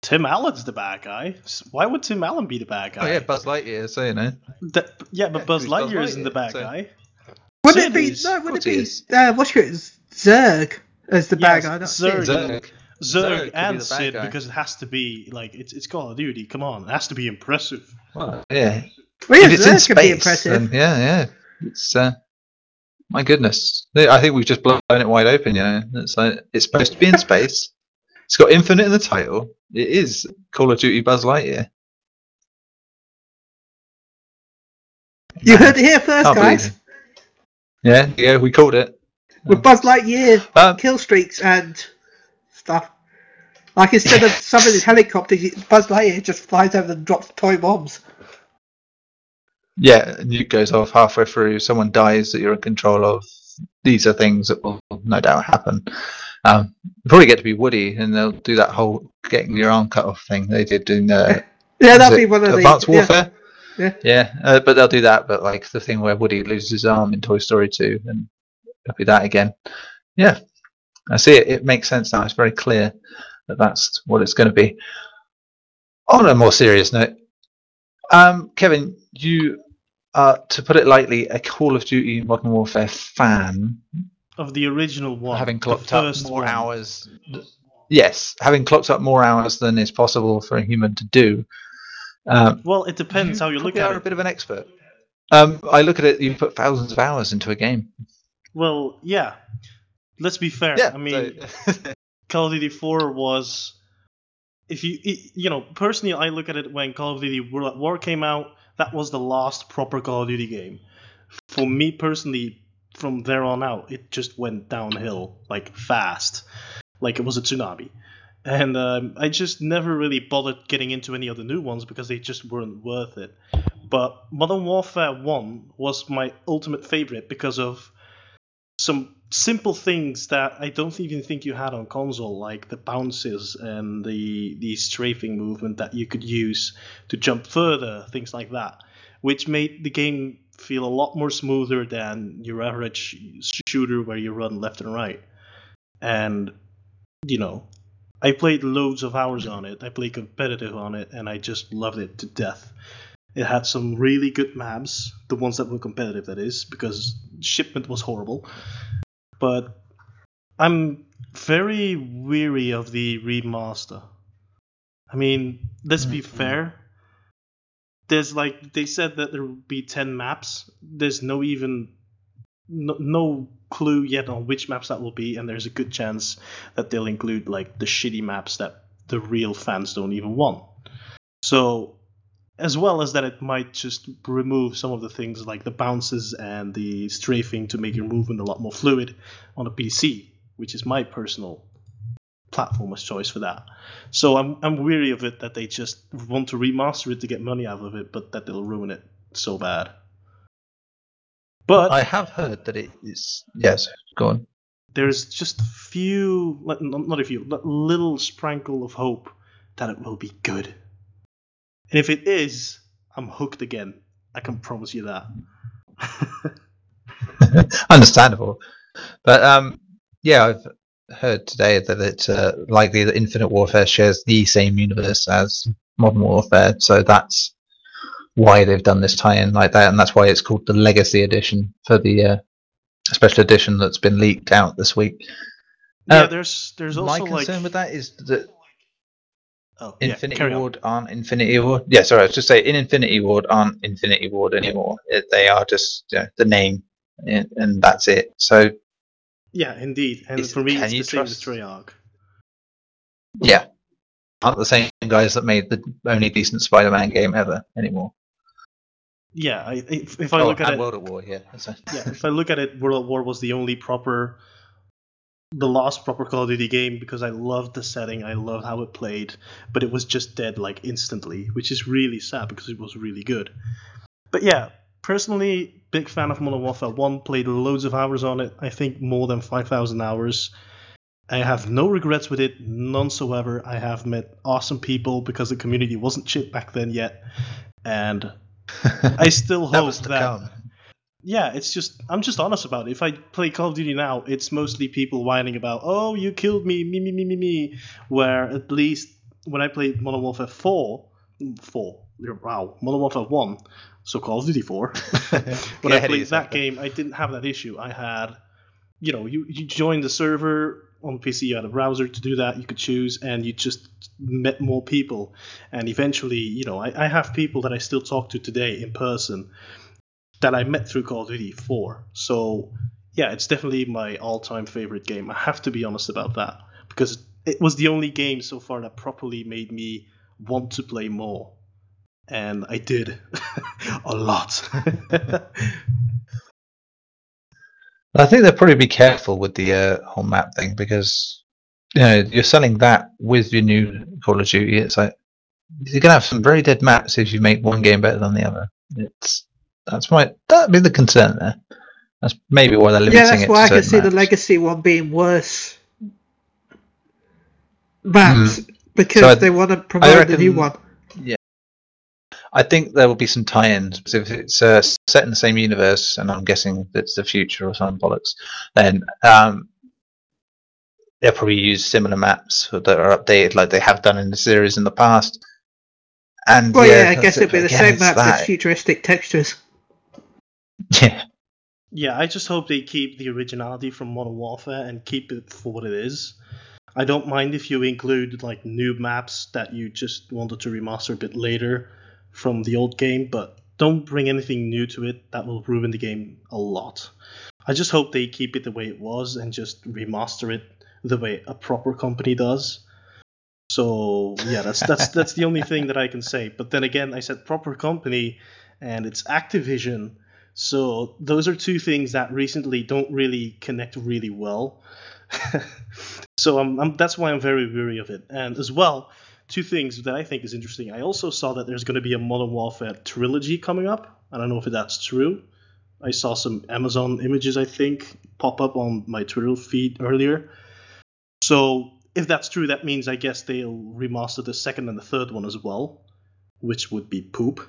Speaker 4: Tim Allen's the bad guy. Why would Tim Allen be the bad guy?
Speaker 2: Oh yeah, Buzz Lightyear. So you know.
Speaker 4: That- yeah, but
Speaker 2: Yeah,
Speaker 4: Buzz
Speaker 2: who's Buzz
Speaker 4: Lightyear isn't the bad
Speaker 2: so-
Speaker 4: guy.
Speaker 3: Would it
Speaker 4: Sid
Speaker 3: be
Speaker 4: is.
Speaker 3: no? Would it be
Speaker 2: is.
Speaker 3: uh, what's your Zurg as the bad
Speaker 4: Yes,
Speaker 3: guy? Not
Speaker 4: Zerg.
Speaker 2: Zerg.
Speaker 4: Zerg
Speaker 2: Zerg could be
Speaker 4: and
Speaker 2: the
Speaker 4: Sid
Speaker 2: guy.
Speaker 4: because it has to be like it's it's Call of Duty. Come on, it has to be impressive.
Speaker 2: Well, yeah.
Speaker 3: Well, yeah,
Speaker 2: if it's in
Speaker 3: Zerg could be
Speaker 2: space,
Speaker 3: impressive.
Speaker 2: then yeah, yeah. It's uh, my goodness. I think we've just blown it wide open. You know, it's like it's supposed to be in space. It's got infinite in the title. It is Call of Duty Buzz Lightyear.
Speaker 3: You heard it here first,
Speaker 2: Can't
Speaker 3: guys.
Speaker 2: Yeah, yeah, we called it.
Speaker 3: With Buzz Lightyear
Speaker 2: Um,
Speaker 3: kill streaks and stuff. Like instead of some of his helicopters, Buzz Lightyear just flies over and drops toy bombs.
Speaker 2: yeah, nuke goes off halfway through. Someone dies that you're in control of. These are things that will no doubt happen. Um, probably get to be Woody, and they'll do that whole getting your arm cut off thing they did in uh,
Speaker 3: Yeah, that'd be one of the
Speaker 2: Advanced
Speaker 3: yeah.
Speaker 2: Warfare.
Speaker 3: Yeah.
Speaker 2: yeah, uh, but they'll do that. But like the thing where Woody loses his arm in Toy Story 2, and it'll that again. Yeah, I see it. It makes sense now. It's very clear that that's what it's going to be. On a more serious note, um, Kevin, you are, to put it lightly, a Call of Duty Modern Warfare fan,
Speaker 4: Of the original one,
Speaker 2: having clocked up more
Speaker 4: one.
Speaker 2: hours. Yes, having clocked up more hours than is possible for a human to do. Um,
Speaker 4: Well, it depends how you look at
Speaker 2: are a bit of an expert. Um, I look at it. You put thousands of hours into a game.
Speaker 4: Well, yeah. Let's be fair. Yeah, I mean, Call of Duty 4 was if you you know personally I look at it when Call of Duty World at War came out that was the last proper Call of Duty game. For me personally from there on out it just went downhill like fast. Like it was a tsunami. And um, I just never really bothered getting into any of the new ones because they just weren't worth it. But Modern Warfare 1 was my ultimate favorite because of some simple things that I don't even think you had on console, like the bounces and the the strafing movement that you could use to jump further, things like that, which made the game feel a lot more smoother than your average shooter where you run left and right. And you know, I played loads of hours on it. I played competitive on it, and I just loved it to death. It had some really good maps, the ones that were competitive, that is, because shipment was horrible. But I'm very weary of the remaster. I mean, let's be
Speaker 2: Mhm.
Speaker 4: fair. There's like they said that there would be ten maps. There's no even no, no clue yet on which maps that will be, and there's a good chance that they'll include like the shitty maps that the real fans don't even want. So, as well as that, it might just remove some of the things like the bounces and the strafing to make your movement a lot more fluid on a PC, which is my personal platformer's choice for that. So I'm I'm weary of it that they just want to remaster it to get money out of it, but that they'll ruin it so bad. But
Speaker 2: I have heard that it is. Yes, go on.
Speaker 4: there's just a few, not a few, but little sprinkle of hope that it will be good. And if it is, I'm hooked again. I can promise you that.
Speaker 2: Understandable, but um, yeah, I've heard today that it's uh, likely that Infinite Warfare shares the same universe as Modern Warfare, so that's why they've done this tie-in like that, and that's why it's called the Legacy Edition for the uh, special edition that's been leaked out this week.
Speaker 4: yeah,
Speaker 2: Uh,
Speaker 4: there's there's
Speaker 2: My
Speaker 4: also
Speaker 2: concern
Speaker 4: like
Speaker 2: with that is that
Speaker 4: Oh, yeah,
Speaker 2: Infinity
Speaker 4: on.
Speaker 2: Ward aren't Infinity Ward. Yeah, sorry, I was just saying in Infinity Ward aren't Infinity Ward anymore. It, they are just you know, the name, and, and that's it. So
Speaker 4: Yeah, indeed. And for me, it's the same
Speaker 2: trust-
Speaker 4: Treyarch.
Speaker 2: yeah, aren't the same guys that made the only decent Spider-Man game ever anymore.
Speaker 4: Yeah, I, if, if I
Speaker 2: oh,
Speaker 4: look at it,
Speaker 2: World at War, yeah.
Speaker 4: yeah, if I look at it, World at War was the only proper, the last proper Call of Duty game because I loved the setting, I loved how it played, but it was just dead like instantly, which is really sad because it was really good. But yeah, personally, big fan of Modern Warfare One. Played loads of hours on it. I think more than five thousand hours. I have no regrets with it, none so ever. I have met awesome people because the community wasn't shit back then yet, and I still
Speaker 2: that
Speaker 4: hope that
Speaker 2: come.
Speaker 4: Yeah, it's just I'm just honest about it. If I play Call of Duty now, it's mostly people whining about, "Oh, you killed me, me, me, me, me, me." Where at least when I played Modern Warfare 4, 4, wow, Modern Warfare 1, so Call of Duty 4. when I played that game, I didn't have that issue. I had, you know, you you joined the server on PC, you had a browser to do that. You could choose, and you just met more people. And eventually, you know, I, I have people that I still talk to today in person that I met through Call of Duty 4. So, yeah, it's definitely my all time favorite game. I have to be honest about that because it was the only game so far that properly made me want to play more. And I did a lot.
Speaker 2: I think they'll probably be careful with the uh, whole map thing because you know you're selling that with your new Call of Duty. It's like you're gonna have some very dead maps if you make one game better than the other. It's that's my that'd be the concern there. That's maybe why they're limiting
Speaker 3: Yeah, that's
Speaker 2: it.
Speaker 3: why I can see the legacy one being worse maps because
Speaker 2: So I-
Speaker 3: they want to promote the new one.
Speaker 2: Yeah, I think there will be some tie-ins. If it's uh, set in the same universe, and I'm guessing it's the future or some bollocks, then um, they'll probably use similar maps that are updated, like they have done in the series in the past. And
Speaker 3: Well, yeah, I guess
Speaker 2: it.
Speaker 3: it'll be the same map with futuristic textures.
Speaker 2: Yeah,
Speaker 4: Yeah, I just hope they keep the originality from Modern Warfare and keep it for what it is. I don't mind if you include like new maps that you just wanted to remaster a bit later from the old game, but don't bring anything new to it that will ruin the game a lot. I just hope they keep it the way it was and just remaster it the way a proper company does. So yeah, that's that's that's the only thing that I can say. But then again, I said proper company, and it's Activision. So those are two things that recently don't really connect really well. so I'm, I'm, that's why I'm very weary of it. And as well, two things that I think is interesting. I also saw that there's going to be a Modern Warfare trilogy coming up. I don't know if that's true. I saw some Amazon images, I think, pop up on my Twitter feed earlier. So if that's true, that means I guess they'll remaster the second and the third one as well, which would be poop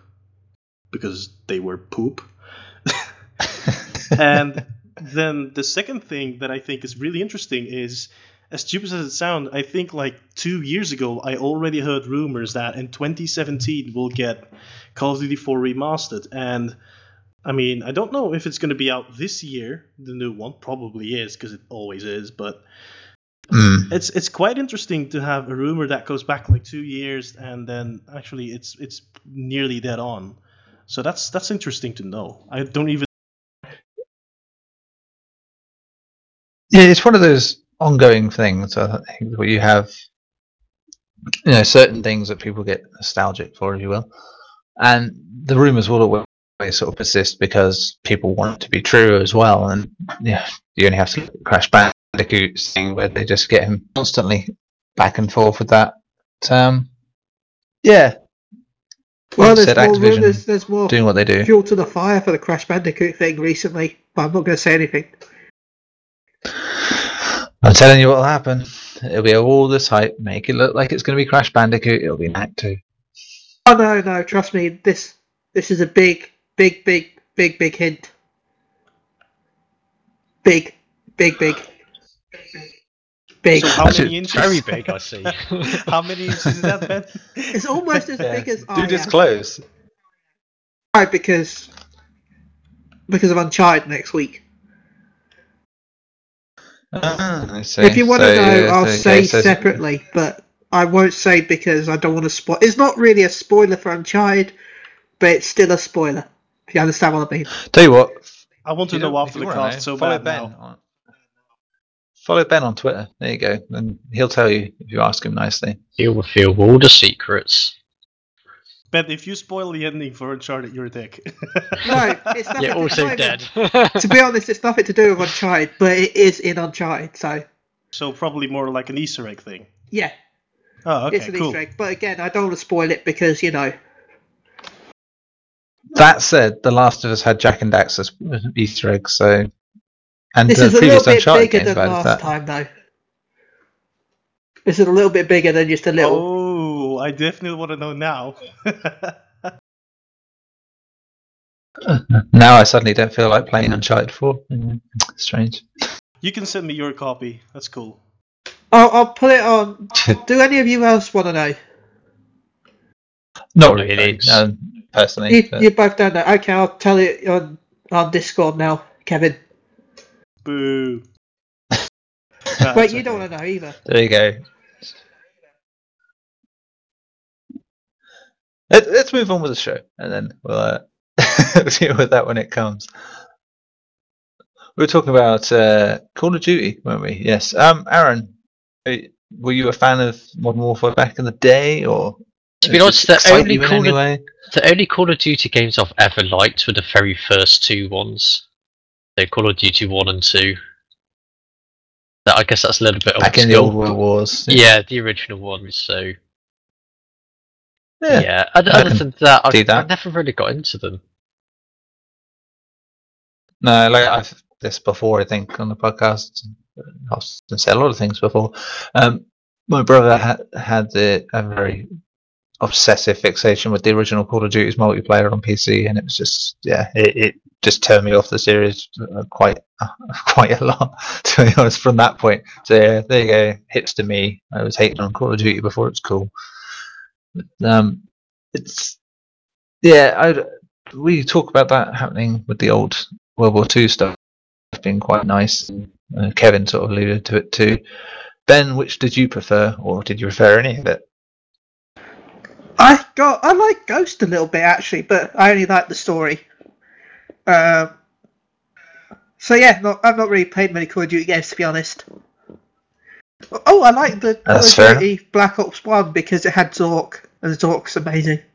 Speaker 4: because they were poop. and then the second thing that I think is really interesting is, as stupid as it sounds, I think like two years ago I already heard rumors that in 2017 we'll get Call of Duty 4 remastered, and I mean I don't know if it's going to be out this year. The new one probably is because it always is, but
Speaker 2: Mm.
Speaker 4: it's it's quite interesting to have a rumor that goes back like two years and then actually it's it's nearly dead on. So that's that's interesting to know. I don't even
Speaker 2: yeah, it's one of those ongoing things. I think where you have, you know, certain things that people get nostalgic for, if you will, and the rumors will always sort of persist because people want it to be true as well. And yeah, you only have to look at Crash Bandicoot thing where they just get him constantly back and forth with that. Um, yeah,
Speaker 3: Well, there's
Speaker 2: said,
Speaker 3: more
Speaker 2: Activision
Speaker 3: rumors, there's more
Speaker 2: doing what they do.
Speaker 3: fuel to the fire for the Crash Bandicoot thing recently, but I'm not going to say anything.
Speaker 2: I'm telling you what will happen. It'll be all this hype, make it look like it's going to be Crash Bandicoot. It'll be an Act Two.
Speaker 3: Oh no, no, trust me, this this is a big, big, big, big, big hint. Big, big, big, big.
Speaker 4: So how many inches?
Speaker 5: Very big, I see.
Speaker 4: How many inches is that, Ben?
Speaker 3: It's almost as big as I
Speaker 2: Do this
Speaker 3: am. Right, because because of Uncharted next week.
Speaker 2: Ah,
Speaker 3: If you want to know,
Speaker 2: uh,
Speaker 3: I'll
Speaker 2: so-
Speaker 3: say
Speaker 2: okay, so-
Speaker 3: separately, but I won't say because I don't want to spoil. It's not really a spoiler for Uncharted, but it's still a spoiler. If you understand what I mean.
Speaker 2: Tell you what,
Speaker 4: I want to
Speaker 2: you
Speaker 4: know after the cast so
Speaker 2: follow Ben on- Follow Ben on Twitter. There you go, and he'll tell you if you ask him nicely.
Speaker 5: He'll reveal all the secrets.
Speaker 4: Ben, if you spoil the ending for Uncharted, you're a dick.
Speaker 3: No, it's nothing.
Speaker 5: Yeah,
Speaker 3: to-
Speaker 5: also
Speaker 3: not even-
Speaker 5: dead.
Speaker 3: To be honest, it's nothing to do with Uncharted, but it is in Uncharted. So
Speaker 4: so probably more like an Easter egg thing.
Speaker 3: yeah,
Speaker 4: Oh, okay,
Speaker 3: it's an
Speaker 4: cool.
Speaker 3: Easter egg. But again, I don't want to spoil it because you know.
Speaker 2: That said, The Last of Us had Jak and Dax as Easter eggs, so and
Speaker 3: This
Speaker 2: the
Speaker 3: is a
Speaker 2: previous
Speaker 3: little bit
Speaker 2: Uncharted
Speaker 3: bigger than last
Speaker 2: that.
Speaker 3: time, though. This is a little bit bigger than just a little.
Speaker 4: Oh, I definitely want to know now.
Speaker 2: Now I suddenly don't feel like playing Uncharted 4. Mm, Strange.
Speaker 4: you can send me your copy. That's cool.
Speaker 3: I'll, I'll put it on. Do any of you else want to know?
Speaker 2: Not really, um, personally.
Speaker 3: You,
Speaker 2: but-
Speaker 3: you both don't know. Okay, I'll tell you on on Discord now, Kevin.
Speaker 4: Boo.
Speaker 3: Wait,
Speaker 4: That's
Speaker 3: you don't want to know either.
Speaker 2: There you go. Let, let's move on with the show, and then we'll uh, deal with that when it comes. We were talking about uh, Call of Duty, weren't we? Yes. Um, Aaron, were you a fan of Modern Warfare back in the day, or
Speaker 5: To be honest, the only Call
Speaker 2: any
Speaker 5: of- the only Call of Duty games I've ever liked were the very first two ones. So Call of Duty 1 and 2. That, I guess that's a little bit
Speaker 2: back in the old World Wars?
Speaker 5: Yeah, the original ones. So
Speaker 2: Yeah.
Speaker 5: yeah, Other,
Speaker 2: I
Speaker 5: than that, I,
Speaker 2: see
Speaker 5: I never really got into them.
Speaker 2: No, like I've this before, I think, on the podcast. I've said a lot of things before. Um, my brother had had the, a very obsessive fixation with the original Call of Duty's multiplayer on PC, and it was just yeah, it, it just turned me off the series uh, quite quite a lot, to be honest. From that point, so yeah, there you go, hits to me. I was hating on Call of Duty before it's cool. Um, it's yeah, I we talk about that happening with the old World War Two stuff being quite nice. Uh, Kevin sort of alluded to it too. Ben, which did you prefer, or did you prefer any of it?
Speaker 3: I got. I like Ghost a little bit actually, but I only like the story. Um. So yeah, not, I've not really played many Call of Duty games to be honest. Oh, I like the Call of Duty Black Ops One because it had Zurg, and the talk's amazing.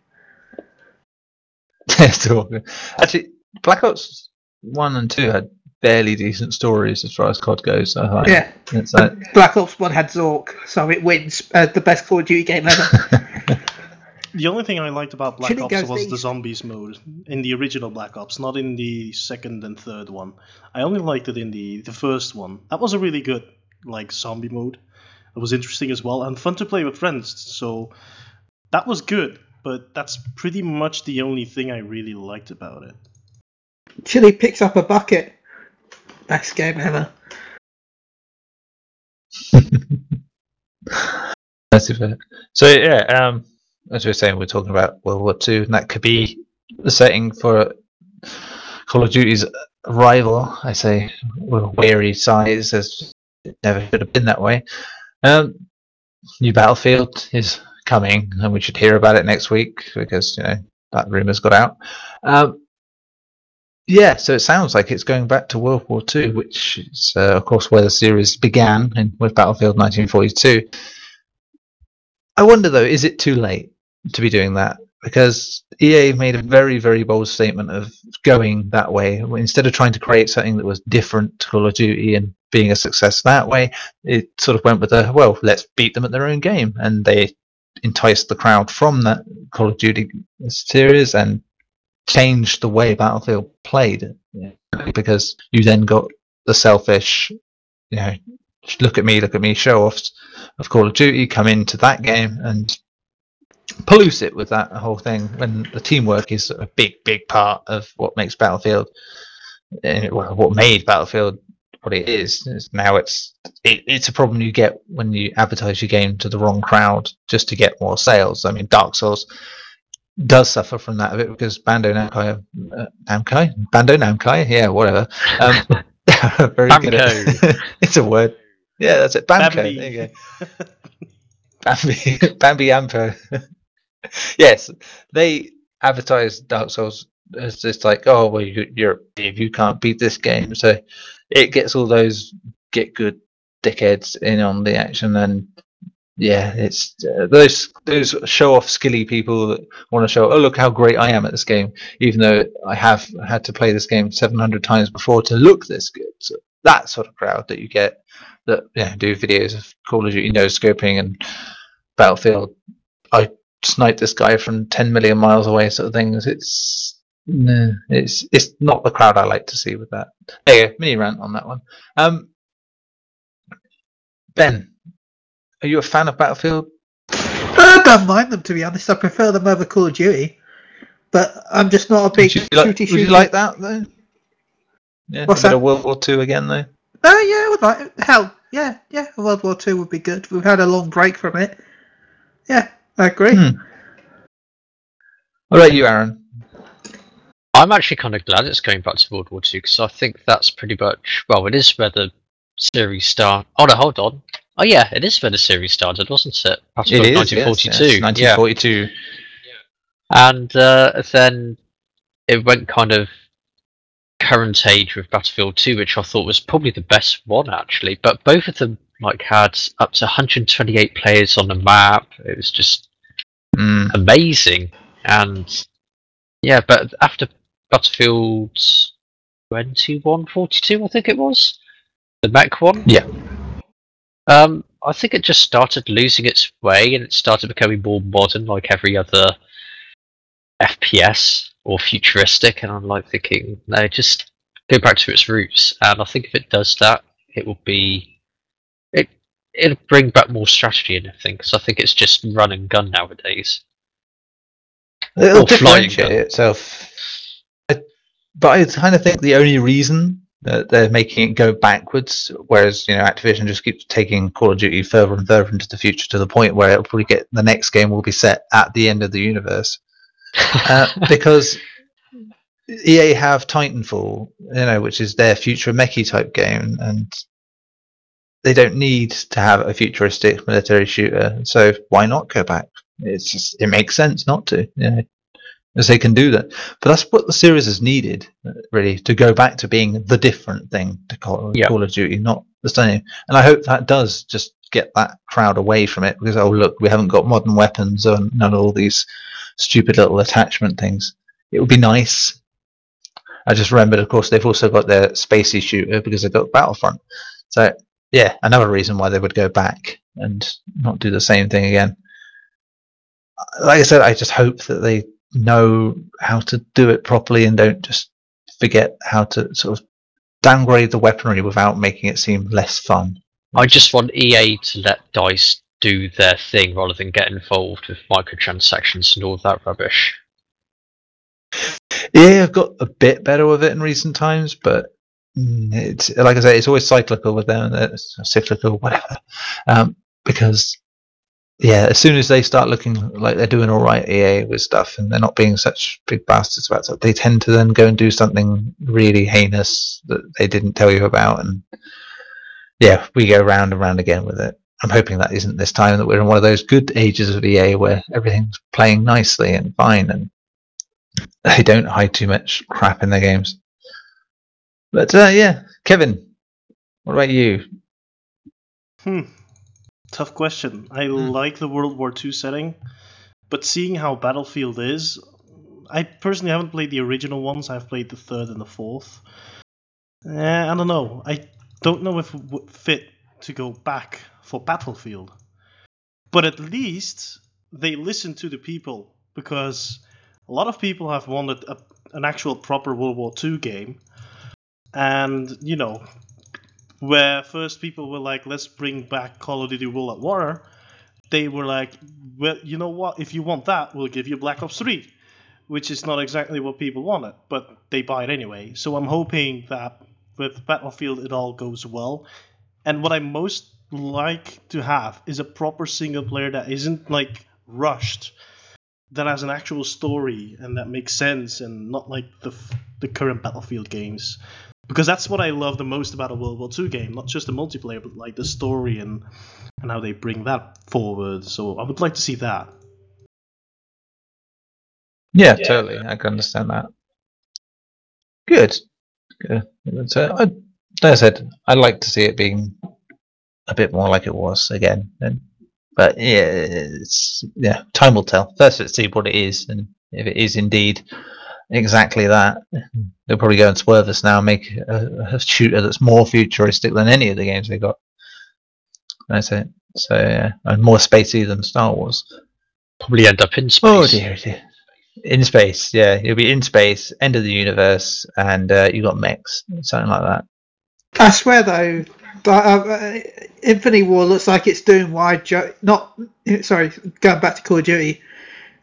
Speaker 2: So, Actually, Black Ops One and Two had barely decent stories as far as COD goes. So like,
Speaker 3: Yeah,
Speaker 2: it's like,
Speaker 3: Black Ops One had Zurg, so it wins uh, the best Call of Duty game ever.
Speaker 4: The only thing I liked about Black
Speaker 3: Chili
Speaker 4: Ops was the zombies mode in the original Black Ops, not in the second and third one. I only liked it in the the first one. That was a really good like zombie mode. It was interesting as well and fun to play with friends. So that was good, but that's pretty much the only thing I really liked about it.
Speaker 3: Chili picks up a bucket. Best game ever.
Speaker 2: That's it. So yeah, um, as we were saying, we're talking about World War Two, and that could be the setting for Call of Duty's rival. I say with a weary sighs, as it never should have been that way. Um, new Battlefield is coming, and we should hear about it next week because you know that rumors got out. Um, yeah, so it sounds like it's going back to World War Two, which is, uh, of course, where the series began in, with Battlefield 1942. I wonder though, is it too late to be doing that? Because EA made a very, very bold statement of going that way. Instead of trying to create something that was different to Call of Duty and being a success that way, it sort of went with a well, let's beat them at their own game, and they enticed the crowd from that Call of Duty series and changed the way Battlefield played. Because you then got the selfish, you know, look at me, look at me, show offs of Call of Duty come into that game and pollute it with that whole thing when the teamwork is a big, big part of what makes Battlefield, eh, well, what made Battlefield what it is. It's- Now it's it, it's a problem you get when you advertise your game to the wrong crowd just to get more sales. I mean, Dark Souls does suffer from that a bit because Bando Namkai, uh, Namkai, Bando Namkai, yeah, whatever. Um, very good. At, it's a word. Yeah, that's it. Bamco.
Speaker 4: Bambi.
Speaker 2: There you go. Bambi, Bambi Ampo. yes, they advertise Dark Souls as just like, oh well, you, you're if you can't beat this game, so it gets all those get good dickheads in on the action, and yeah, it's uh, those those show off skilly people that want to show, oh look how great I am at this game, even though I have had to play this game 700 times before to look this good. So that sort of crowd that you get that yeah, do videos of Call of Duty no scoping and Battlefield. I sniped this guy from 10 million miles away, sort of things. It's no, it's it's not the crowd I like to see with that. There you go, mini rant on that one. Um, Ben, are you a fan of Battlefield?
Speaker 3: I don't mind them to be honest. I prefer them over Call of Duty, but I'm just not a big
Speaker 2: Would you, like,
Speaker 3: shooty
Speaker 2: would you like that though? Yeah,
Speaker 3: What's
Speaker 2: a bit
Speaker 3: that?
Speaker 2: of World War Two again though.
Speaker 3: Oh yeah, I would like hell yeah yeah. World War Two would be good. We've had a long break from it. Yeah, I agree.
Speaker 2: Hmm. What about you, Aaron?
Speaker 5: I'm actually kind of glad it's going back to World War Two because I think that's pretty much well, it is where the series start. Oh no, hold on. Oh yeah, it is where the series started, wasn't it? Battlefield
Speaker 2: It is yes,
Speaker 5: 1942.
Speaker 2: yes,
Speaker 5: Yeah,
Speaker 2: 1942.
Speaker 5: and uh, then it went kind of current age with Battlefield 2, which I thought was probably the best one actually. But both of them like had up to 128 players on the map. It was just
Speaker 2: Mm.
Speaker 5: amazing. And yeah, but after Battlefield 2142, I think it was the mech one.
Speaker 2: Yeah.
Speaker 5: Um, I think it just started losing its way and it started becoming more modern, like every other FPS or futuristic. And I'm like thinking, no, just go back to its roots. And I think if it does that, it will be it. It'll bring back more strategy and everything because I think it's just run and gun nowadays.
Speaker 2: It'll
Speaker 5: Or flying
Speaker 2: differentiate
Speaker 5: gun.
Speaker 2: itself. But I kind of think the only reason that they're making it go backwards, whereas you know Activision just keeps taking Call of Duty further and further into the future to the point where it'll probably get the next game will be set at the end of the universe, uh, because EA have Titanfall, you know, which is their future mechy type game, and they don't need to have a futuristic military shooter. So why not go back? It's just it makes sense not to, you know, as they can do that. But that's what the series has needed, uh, really, to go back to being the different thing to Call,
Speaker 5: Yeah.
Speaker 2: Call of Duty, not the same. And I hope that does just get that crowd away from it because oh look, we haven't got modern weapons and none of all these stupid little attachment things. It would be nice. I just remembered, of course, they've also got their spacey shooter because they've got Battlefront. So yeah, another reason why they would go back and not do the same thing again. Like I said, I just hope that they know how to do it properly and don't just forget how to sort of downgrade the weaponry without making it seem less fun.
Speaker 5: I just want EA to let Dice do their thing rather than get involved with microtransactions and all that rubbish.
Speaker 2: Yeah, I've got a bit better with it in recent times, but mm, it's like I say, it's always cyclical with them, it's cyclical, whatever. Um, because yeah, as soon as they start looking like they're doing all right, EA with stuff, and they're not being such big bastards about stuff, they tend to then go and do something really heinous that they didn't tell you about, and yeah, we go round and round again with it. I'm hoping that isn't this time that we're in one of those good ages of EA where everything's playing nicely and fine and they don't hide too much crap in their games. But uh, yeah, Kevin, what about you?
Speaker 4: Hmm. Tough question. I
Speaker 2: Hmm.
Speaker 4: like the World War II setting, but seeing how Battlefield is, I personally haven't played the original ones. I've played the third and the fourth. Eh, I don't know. I don't know if it would fit to go back for Battlefield. But at least they listen to the people because a lot of people have wanted a, an actual proper World War II game. And, you know, where first people were like, let's bring back Call of Duty World at War, they were like, well, you know what? If you want that, we'll give you Black Ops 3, which is not exactly what people wanted, but they buy it anyway. So I'm hoping that with Battlefield it all goes well. And what I most like to have is a proper single player that isn't like rushed, that has an actual story and that makes sense, and not like the the current Battlefield games. Because that's what I love the most about a World War II game. Not just the multiplayer, but like the story and and how they bring that forward. So I would like to see that.
Speaker 2: Yeah, totally. I can understand that. Good. Good. But, uh, I, like I said, I'd like to see it being a bit more like it was again. And, but yeah, it's yeah, time will tell. First, let's see what it is, and if it is indeed exactly that, they'll probably go and swerve us now, and make a, a shooter that's more futuristic than any of the games they've got. That's it. So yeah, and more spacey than Star Wars.
Speaker 5: Probably end up in space.
Speaker 2: Oh dear, dear. In space, yeah, you'll be in space, end of the universe, and uh, you got mechs, something like that.
Speaker 3: I swear though, but, uh, Infinity War looks like it's doing wide jo- not sorry, going back to Call of Duty.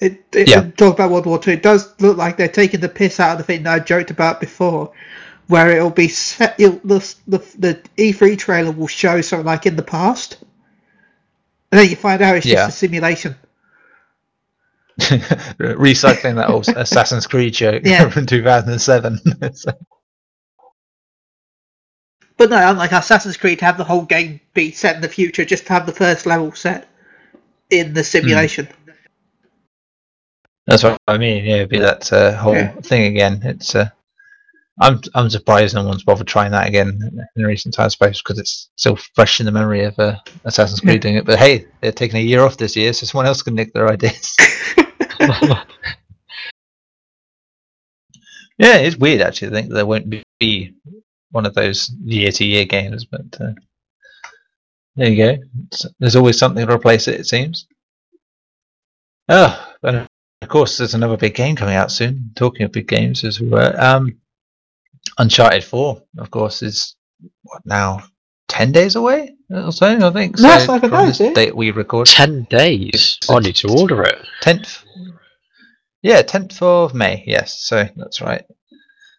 Speaker 3: It, it
Speaker 2: Yeah.
Speaker 3: talk about World War Two. It does look like they're taking the piss out of the thing that I joked about before, where it'll be set. It'll, the, the the E3 trailer will show something like in the past, and then you find out it's
Speaker 2: Yeah.
Speaker 3: just a simulation.
Speaker 2: Recycling that old Assassin's Creed joke
Speaker 3: Yeah.
Speaker 2: from 2007. So-
Speaker 3: But no, unlike Assassin's Creed, to have the whole game be set in the future, just to have the first level set in the hmm. simulation.
Speaker 2: That's what I mean. Yeah, it'd be that uh, whole
Speaker 3: Yeah.
Speaker 2: thing again. It's. Uh, I'm I'm surprised no one's bothered trying that again in recent times, suppose, because it's still fresh in the memory of uh, Assassin's Creed doing it. But hey, they're taking a year off this year, so someone else can nick their ideas. yeah, it's weird actually. I think there won't be one of those year-to-year games, but uh, there you go. It's, there's always something to replace it. It seems. Oh, of course, there's another big game coming out soon. Talking of big games, as we were, um, Uncharted Four, of course, is what now ten days away or so. I think.
Speaker 3: No, it's like a nice,
Speaker 2: date we record.
Speaker 5: Ten days. I need to order it.
Speaker 2: Tenth. Yeah, tenth of May. Yes, so that's right.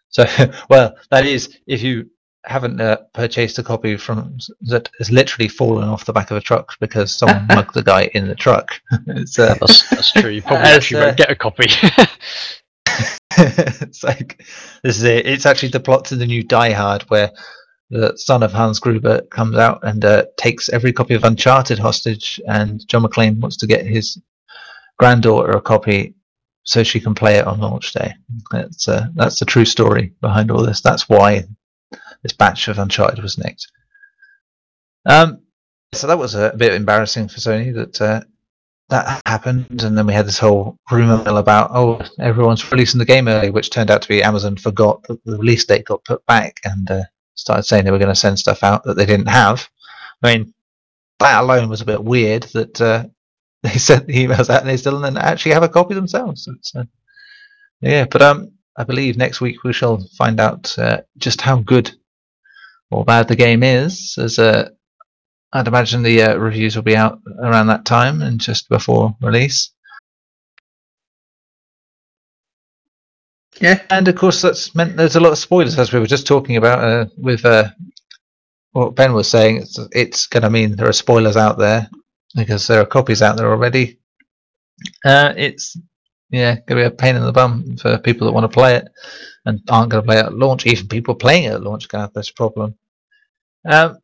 Speaker 2: So, well, that is if you haven't uh, purchased a copy from that has literally fallen off the back of a truck because someone mugged the guy in the truck. it's, uh,
Speaker 5: That's, that's true. You probably actually
Speaker 2: uh,
Speaker 5: won't get a copy.
Speaker 2: it's like this is it. It's actually the plot to the new Die Hard, where the son of Hans Gruber comes out and uh, takes every copy of Uncharted hostage, and John McClane wants to get his granddaughter a copy so she can play it on launch day. That's uh, that's the true story behind all this. That's why this batch of Uncharted was nicked. Um, so that was a bit embarrassing for Sony that uh, that happened, and then we had this whole rumor mill about oh everyone's releasing the game early, which turned out to be Amazon forgot that the release date got put back and uh, started saying they were going to send stuff out that they didn't have. I mean, that alone was a bit weird that uh, they sent the emails out and they still didn't actually have a copy themselves. It's, uh, yeah, but um, I believe next week we shall find out uh, just how good or bad the game is. As uh, I'd imagine the uh, reviews will be out around that time and just before release.
Speaker 3: Yeah.
Speaker 2: And of course, that's meant there's a lot of spoilers, as we were just talking about uh, with uh, what Ben was saying. It's, it's going to mean there are spoilers out there because there are copies out there already. Uh, it's yeah, going to be a pain in the bum for people that want to play it and aren't going to play it at launch. Even people playing it at launch are going to have this problem. Um,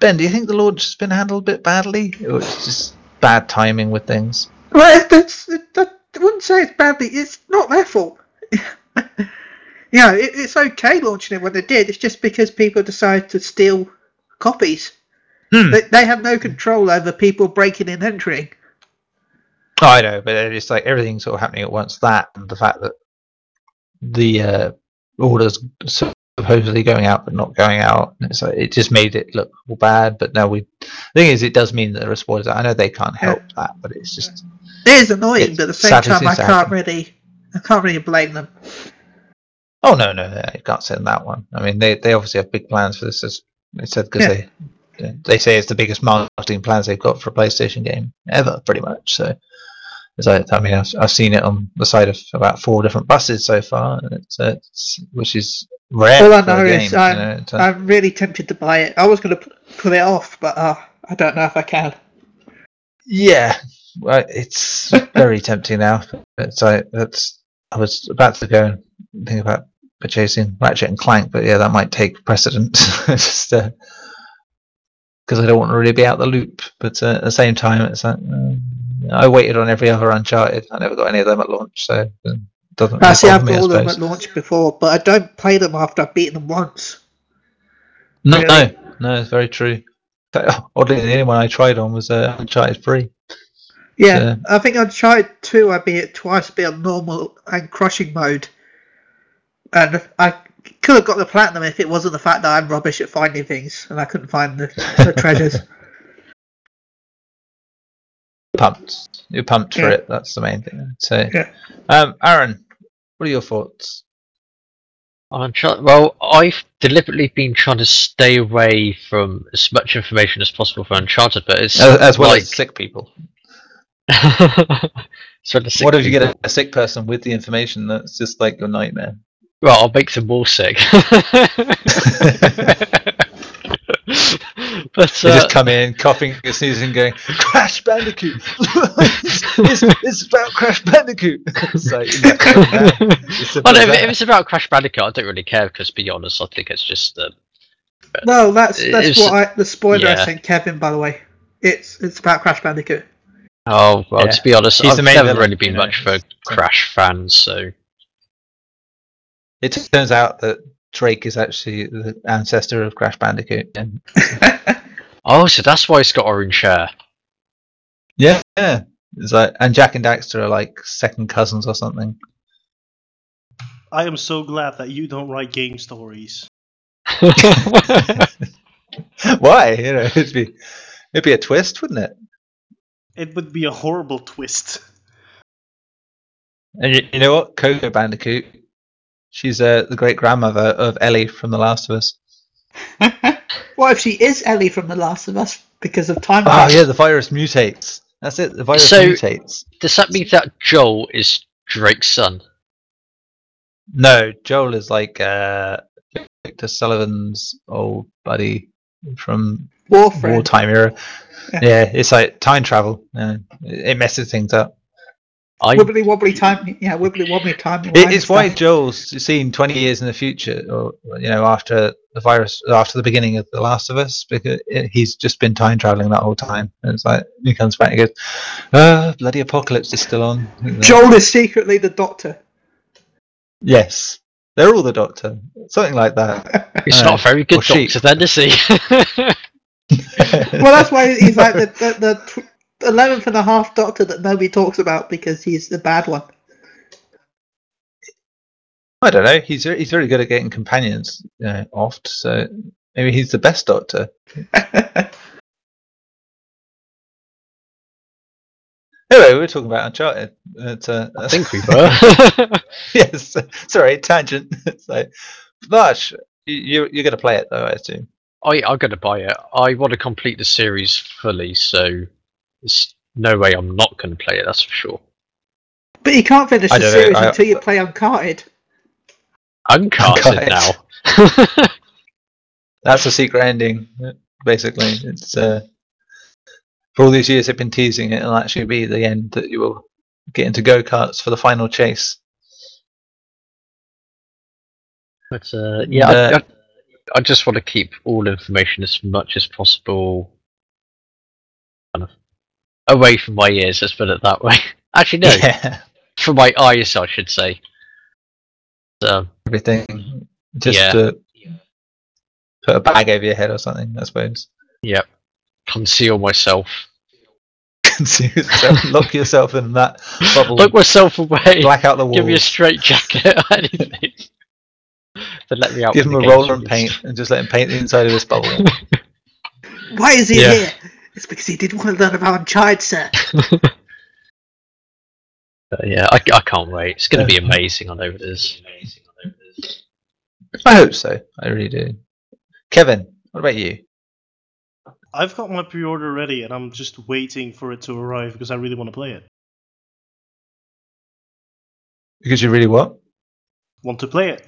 Speaker 2: ben, do you think the launch has been handled a bit badly, or it's just bad timing with things?
Speaker 3: Well, that's, that, I wouldn't say it's badly. It's not their fault. you know, it, it's okay launching it when they did. It's just because people decided to steal copies.
Speaker 2: Hmm.
Speaker 3: They, they have no control over people breaking and entering.
Speaker 2: Oh, I know, but it's like everything's sort of happening at once. That and the fact that the uh, orders supposedly going out but not going out. It's like, it just made it look all bad. But now we, the thing is, it does mean that there are spoilers. I know they can't help that, but it's just
Speaker 3: It is annoying, but at the same time, I can't really, I can't really blame them.
Speaker 2: oh no, no, no, you can't say on that one. I mean, they they obviously have big plans for this. As they said, because
Speaker 3: Yeah.
Speaker 2: they they say it's the biggest marketing plans they've got for a PlayStation game ever, pretty much. So. As I, mean, I've, I've seen it on the side of about four different buses so far, it's, uh, it's which is rare.
Speaker 3: All I know
Speaker 2: game,
Speaker 3: is I'm,
Speaker 2: know, to-
Speaker 3: I'm really tempted to buy it. I was going to put it off, but uh, I don't know if I can.
Speaker 2: Yeah, well, it's very tempting now. Like that's I was about to go and think about purchasing Ratchet and Clank, but yeah, that might take precedence. Just because I don't want to really be out the loop. But uh, at the same time, it's like uh, I waited on every other Uncharted. I never got any of them at launch, so it doesn't.
Speaker 3: I
Speaker 2: really
Speaker 3: see, I've
Speaker 2: bother me, I
Speaker 3: got all of them at launch before, but I don't play them after I've beaten them once.
Speaker 2: No,
Speaker 3: really.
Speaker 2: no, no, it's very true. Oddly, the only one I tried on was uh, Uncharted Three.
Speaker 3: Yeah,
Speaker 2: Yeah.
Speaker 3: I think Uncharted 2, I beat it twice, beat on normal and crushing mode. And I could have got the platinum if it wasn't the fact that I'm rubbish at finding things and I couldn't find the, the treasures.
Speaker 2: Pumped. You're pumped for
Speaker 3: Yeah.
Speaker 2: it. That's the main thing. So,
Speaker 3: Yeah.
Speaker 2: um, Aaron, what are your thoughts?
Speaker 5: I'm try- well, I've deliberately been trying to stay away from as much information as possible for Uncharted, but it's
Speaker 2: As, as well
Speaker 5: like
Speaker 2: as sick people.
Speaker 5: sort of sick
Speaker 2: What if you
Speaker 5: people.
Speaker 2: get a, a sick person with the information that's just like your nightmare?
Speaker 5: Well, I'll make them more sick. but uh,
Speaker 2: just come in coughing and sneezing, going Crash Bandicoot. it's, it's about Crash Bandicoot. it's like, no, no, it's
Speaker 5: well, no, if, if it's about Crash Bandicoot, I don't really care because, to be honest, I think it's just uh,
Speaker 3: no, that's that's what I, the spoiler I
Speaker 5: yeah.
Speaker 3: sent Kevin, by the way. It's it's about Crash Bandicoot.
Speaker 5: oh well.
Speaker 2: Yeah.
Speaker 5: To be honest,
Speaker 2: He's
Speaker 5: I've
Speaker 2: the main
Speaker 5: never
Speaker 2: villain,
Speaker 5: really been
Speaker 2: you know,
Speaker 5: much for
Speaker 2: so-
Speaker 5: Crash fans, so
Speaker 2: It turns out that Drake is actually the ancestor of Crash Bandicoot. And
Speaker 5: oh, so that's why it's got orange hair.
Speaker 2: yeah, yeah. It's like, and Jak and Daxter are like second cousins or something.
Speaker 4: I am so glad that you don't write game stories.
Speaker 2: Why? You know, it'd be it'd be a twist, wouldn't it?
Speaker 4: It would be a horrible twist.
Speaker 2: And you, you know what? Coco Bandicoot. She's uh, the great grandmother of Ellie from The Last of Us.
Speaker 3: What if she is Ellie from The Last of Us because of time?
Speaker 2: Oh yeah, the virus mutates. That's it. The virus
Speaker 5: So-
Speaker 2: mutates.
Speaker 5: Does that mean that Joel is Drake's son?
Speaker 2: No, Joel is like uh, Victor Sullivan's old buddy from
Speaker 3: Warframe.
Speaker 2: wartime era.
Speaker 3: Yeah.
Speaker 2: Yeah, it's like time travel. It it messes things up.
Speaker 5: I
Speaker 3: Wibbly wobbly time. Yeah, wibbly wobbly time.
Speaker 2: It, it's why Joel's seen 20 years in the future, or you know, after the virus, after the beginning of The Last of Us, because it, he's just been time traveling that whole time. And it's like he comes back and goes, "Uh, bloody apocalypse is still on."
Speaker 3: Joel is secretly the Doctor.
Speaker 2: Yes, they're all the Doctor, something like that.
Speaker 5: he's
Speaker 2: uh,
Speaker 5: not a very good
Speaker 2: or sheep.
Speaker 5: doctor then, is he?
Speaker 3: Well, that's why he's like the the, the tw- eleventh and a half Doctor that nobody talks about because he's the bad one.
Speaker 2: I don't know. He's very, he's very good at getting companions you know, oft, so maybe he's the best Doctor. Anyway, we we're talking about Uncharted. But, uh,
Speaker 5: I think we were.
Speaker 2: yes. Sorry, tangent. so, like, Vash, you, you're going to play it though, I assume.
Speaker 5: I I'm gonna buy it. I want to complete the series fully, so there's no way I'm not gonna play it. That's for sure.
Speaker 3: But you can't finish the
Speaker 2: don't know,
Speaker 3: series
Speaker 2: I-
Speaker 3: until you play Uncharted.
Speaker 5: Uncarded
Speaker 2: Uncarded.
Speaker 5: now.
Speaker 2: That's a secret ending, basically. It's uh, for all these years they've been teasing it. It'll actually be the end that you will get into go karts for the final chase.
Speaker 5: But uh, yeah,
Speaker 2: Uh,
Speaker 5: I, I, I just want to keep all information as much as possible kind of away from my ears. Let's put it that way. Actually, no,
Speaker 2: Yeah,
Speaker 5: from my eyes, I should say. So,
Speaker 2: everything. Just
Speaker 5: Yeah.
Speaker 2: to put a bag over your head or something, I suppose.
Speaker 5: yep, conceal myself,
Speaker 2: Conceal yourself, lock yourself in that bubble,
Speaker 5: Lock myself away,
Speaker 2: black out the walls,
Speaker 5: give me a straight jacket or anything. then let me out.
Speaker 2: give him a roller and paint, and just let him paint the inside of this bubble.
Speaker 3: Why is he
Speaker 5: Yeah.
Speaker 3: here? It's because he did want to learn about Uncharted, sir.
Speaker 5: But yeah, I, I can't wait. It's going to be amazing. I know it is.
Speaker 2: I hope so. I really do. Kevin, what about you?
Speaker 4: I've got my pre-order ready, and I'm just waiting for it to arrive because I really want to play it.
Speaker 2: Because you really what?
Speaker 4: Want to play it?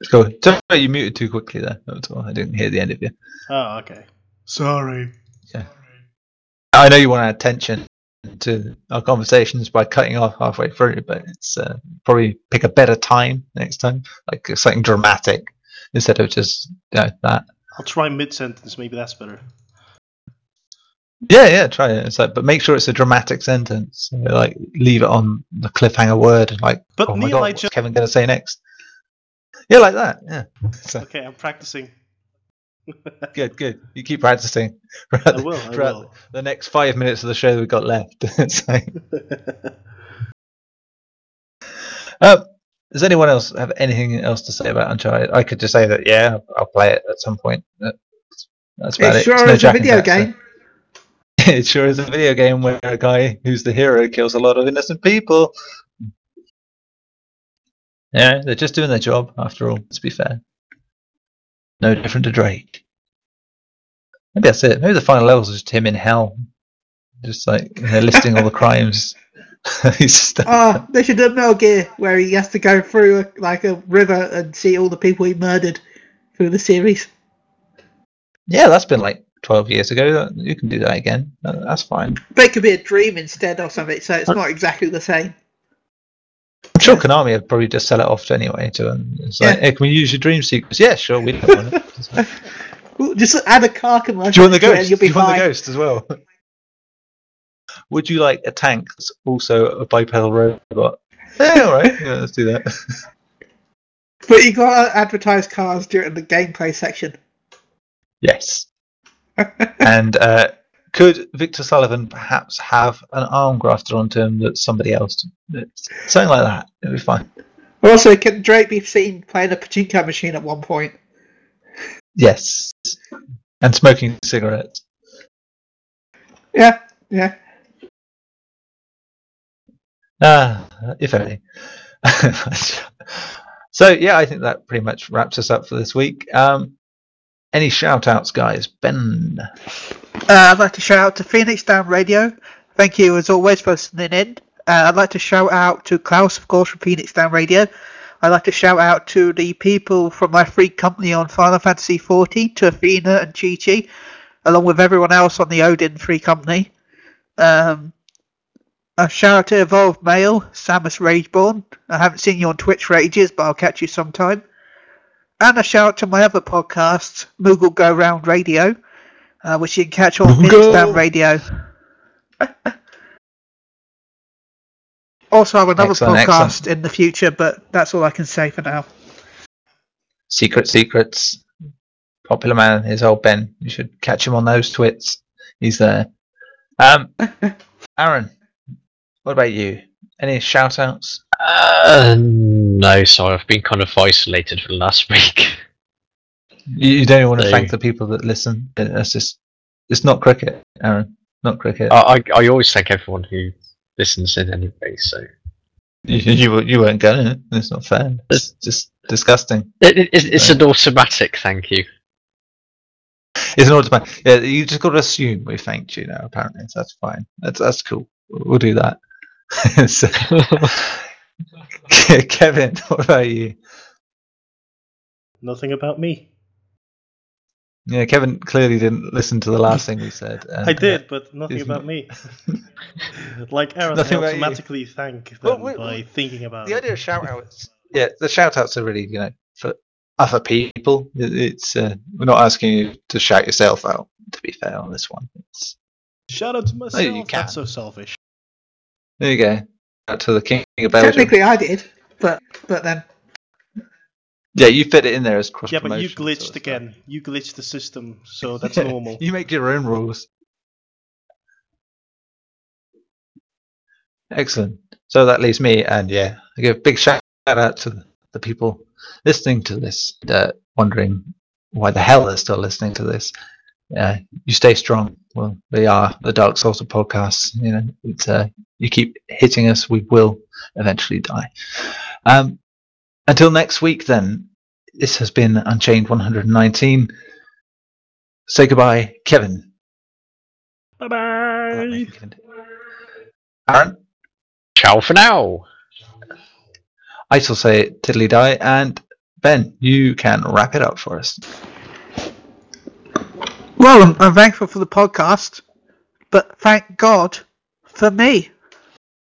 Speaker 2: Let's go. Sorry, you muted too quickly there. That's all. I didn't hear the end of you.
Speaker 4: Oh, okay. Sorry.
Speaker 2: I know you want to add tension to our conversations by cutting off halfway through, but it's uh, probably pick a better time next time, like something dramatic instead of just you know, that.
Speaker 4: I'll try mid sentence. Maybe that's better.
Speaker 2: Yeah, yeah, try it. It's like, but make sure it's a dramatic sentence. Like, leave it on the cliffhanger word. Like,
Speaker 4: But
Speaker 2: oh my
Speaker 4: Neil,
Speaker 2: god,
Speaker 4: I
Speaker 2: what's
Speaker 4: ju-
Speaker 2: Kevin going to say next? Yeah, like that. Yeah. So,
Speaker 4: Okay, I'm practicing.
Speaker 2: Good, good. You keep practicing.
Speaker 4: I
Speaker 2: throughout
Speaker 4: will. I will.
Speaker 2: The next five minutes of the show we've got left. It's like- Uh, does anyone else have anything else to say about Uncharted? I could just say that yeah, I'll play it at some point. That- That's about
Speaker 3: It
Speaker 2: it.
Speaker 3: sure
Speaker 2: It's no
Speaker 3: is a
Speaker 2: Jak and
Speaker 3: video
Speaker 2: Daxter.
Speaker 3: game.
Speaker 2: it sure is a video game where a guy who's the hero kills a lot of innocent people. Yeah, they're just doing their job after all. To be fair, no different to Drake. Maybe that's it. Maybe the final levels is just him in hell, just like know, listing all the crimes.
Speaker 3: Oh, they should have Metal Gear where he has to go through a, like a river and see all the people he murdered through the series.
Speaker 2: yeah, that's been like twelve years ago. You can do that again. That's fine.
Speaker 3: But it could be a dream instead or something, so it's uh, not exactly the same.
Speaker 2: I'm sure Konami would probably just sell it off to anyway to them. It's like,
Speaker 3: Yeah.
Speaker 2: hey, can we use your dream sequence? Yeah, sure. We don't want it. It's like,
Speaker 3: Ooh, Just add a car commercial.
Speaker 2: Do you want the
Speaker 3: to it
Speaker 2: ghost?
Speaker 3: You'll
Speaker 2: Do
Speaker 3: be
Speaker 2: you want the ghost as well? Would you like a tank that's also a bipedal robot? Yeah, all right. Yeah, let's do that.
Speaker 3: But you got to advertise cars during the gameplay section.
Speaker 2: yes. and uh, could Victor Sullivan perhaps have an arm grafted onto him that's somebody else? Something like that. It'd be fine.
Speaker 3: Also, can Drake be seen playing a pachinko machine at one point?
Speaker 2: Yes. And smoking cigarettes.
Speaker 3: Yeah, yeah.
Speaker 2: Ah, if only. so yeah, I think that pretty much wraps us up for this week. Um, any shout outs, guys? Ben.
Speaker 3: Uh, I'd like to shout out to Phoenix Down Radio. Thank you as always for listening in. Uh, I'd like to shout out to Klaus, of course, from Phoenix Down Radio. I'd like to shout out to the people from my free company on Final Fantasy XIV, to Athena and Chi Chi, along with everyone else on the Odin free company. Um, a shout out to Evolved Male, Samus Rageborn. I haven't seen you on Twitch for ages, but I'll catch you sometime. And a shout out to my other podcast, Moogle Go Round Radio, uh, which you can catch on. Phoenix Radio. also, I have another
Speaker 2: Excellent,
Speaker 3: podcast
Speaker 2: excellent.
Speaker 3: in the future, but that's all I can say for now.
Speaker 2: Secret Secrets. Popular man, his old Ben. You should catch him on those twits. He's there. Um, Aaron, what about you? Any shout outs?
Speaker 5: Uh, no, sorry, I've been kind of isolated for the last week.
Speaker 2: You, you don't want to
Speaker 5: No.
Speaker 2: thank the people that listen. It's just, it's not cricket, Aaron. Not cricket.
Speaker 5: I, I, I always thank everyone who listens in anyway, so.
Speaker 2: You, you, you weren't going. It's not fair. It's just disgusting.
Speaker 5: It, it, it's an automatic thank you.
Speaker 2: It's an automatic. Yeah, you just got to assume we thanked you now. Apparently, so that's fine. That's that's cool. We'll do that. So- Kevin, what about you?
Speaker 4: Nothing about me.
Speaker 2: Yeah, Kevin clearly didn't listen to the last thing we said. and,
Speaker 4: I
Speaker 2: uh,
Speaker 4: did, but nothing about me. like Aaron,
Speaker 2: Nothing
Speaker 4: I automatically thank them
Speaker 2: Well, we-
Speaker 4: by
Speaker 2: we-
Speaker 4: thinking about
Speaker 2: the
Speaker 4: it.
Speaker 2: idea of shout outs yeah the shout outs are really you know for other people It- it's uh, we're not asking you to shout yourself out to be fair on this one it's,
Speaker 4: Shout out to myself.
Speaker 2: you can.
Speaker 4: That's so selfish.
Speaker 2: There you go out to the king of belgium
Speaker 3: Technically, I did, but but then
Speaker 2: yeah you fit it in there as cross
Speaker 4: Yeah, but you
Speaker 2: promotion sort of
Speaker 4: glitched
Speaker 2: stuff.
Speaker 4: again. You glitched the system, so that's
Speaker 2: Yeah,
Speaker 4: normal.
Speaker 2: you make your own rules excellent so that leaves me and yeah i give a big shout out to the people listening to this uh, wondering why the hell they're still listening to this yeah, you stay strong. Well, we are the Dark Souls of podcasts. You know, it's, uh, you keep hitting us, we will eventually die. Um, until next week, then. This has been Unchained 119. Say goodbye, Kevin.
Speaker 4: Bye bye.
Speaker 2: Aaron,
Speaker 5: Ciao for now!
Speaker 2: I shall say tiddly die, and Ben, you can wrap it up for us.
Speaker 3: Well, I'm, I'm thankful for the podcast, but thank God for me.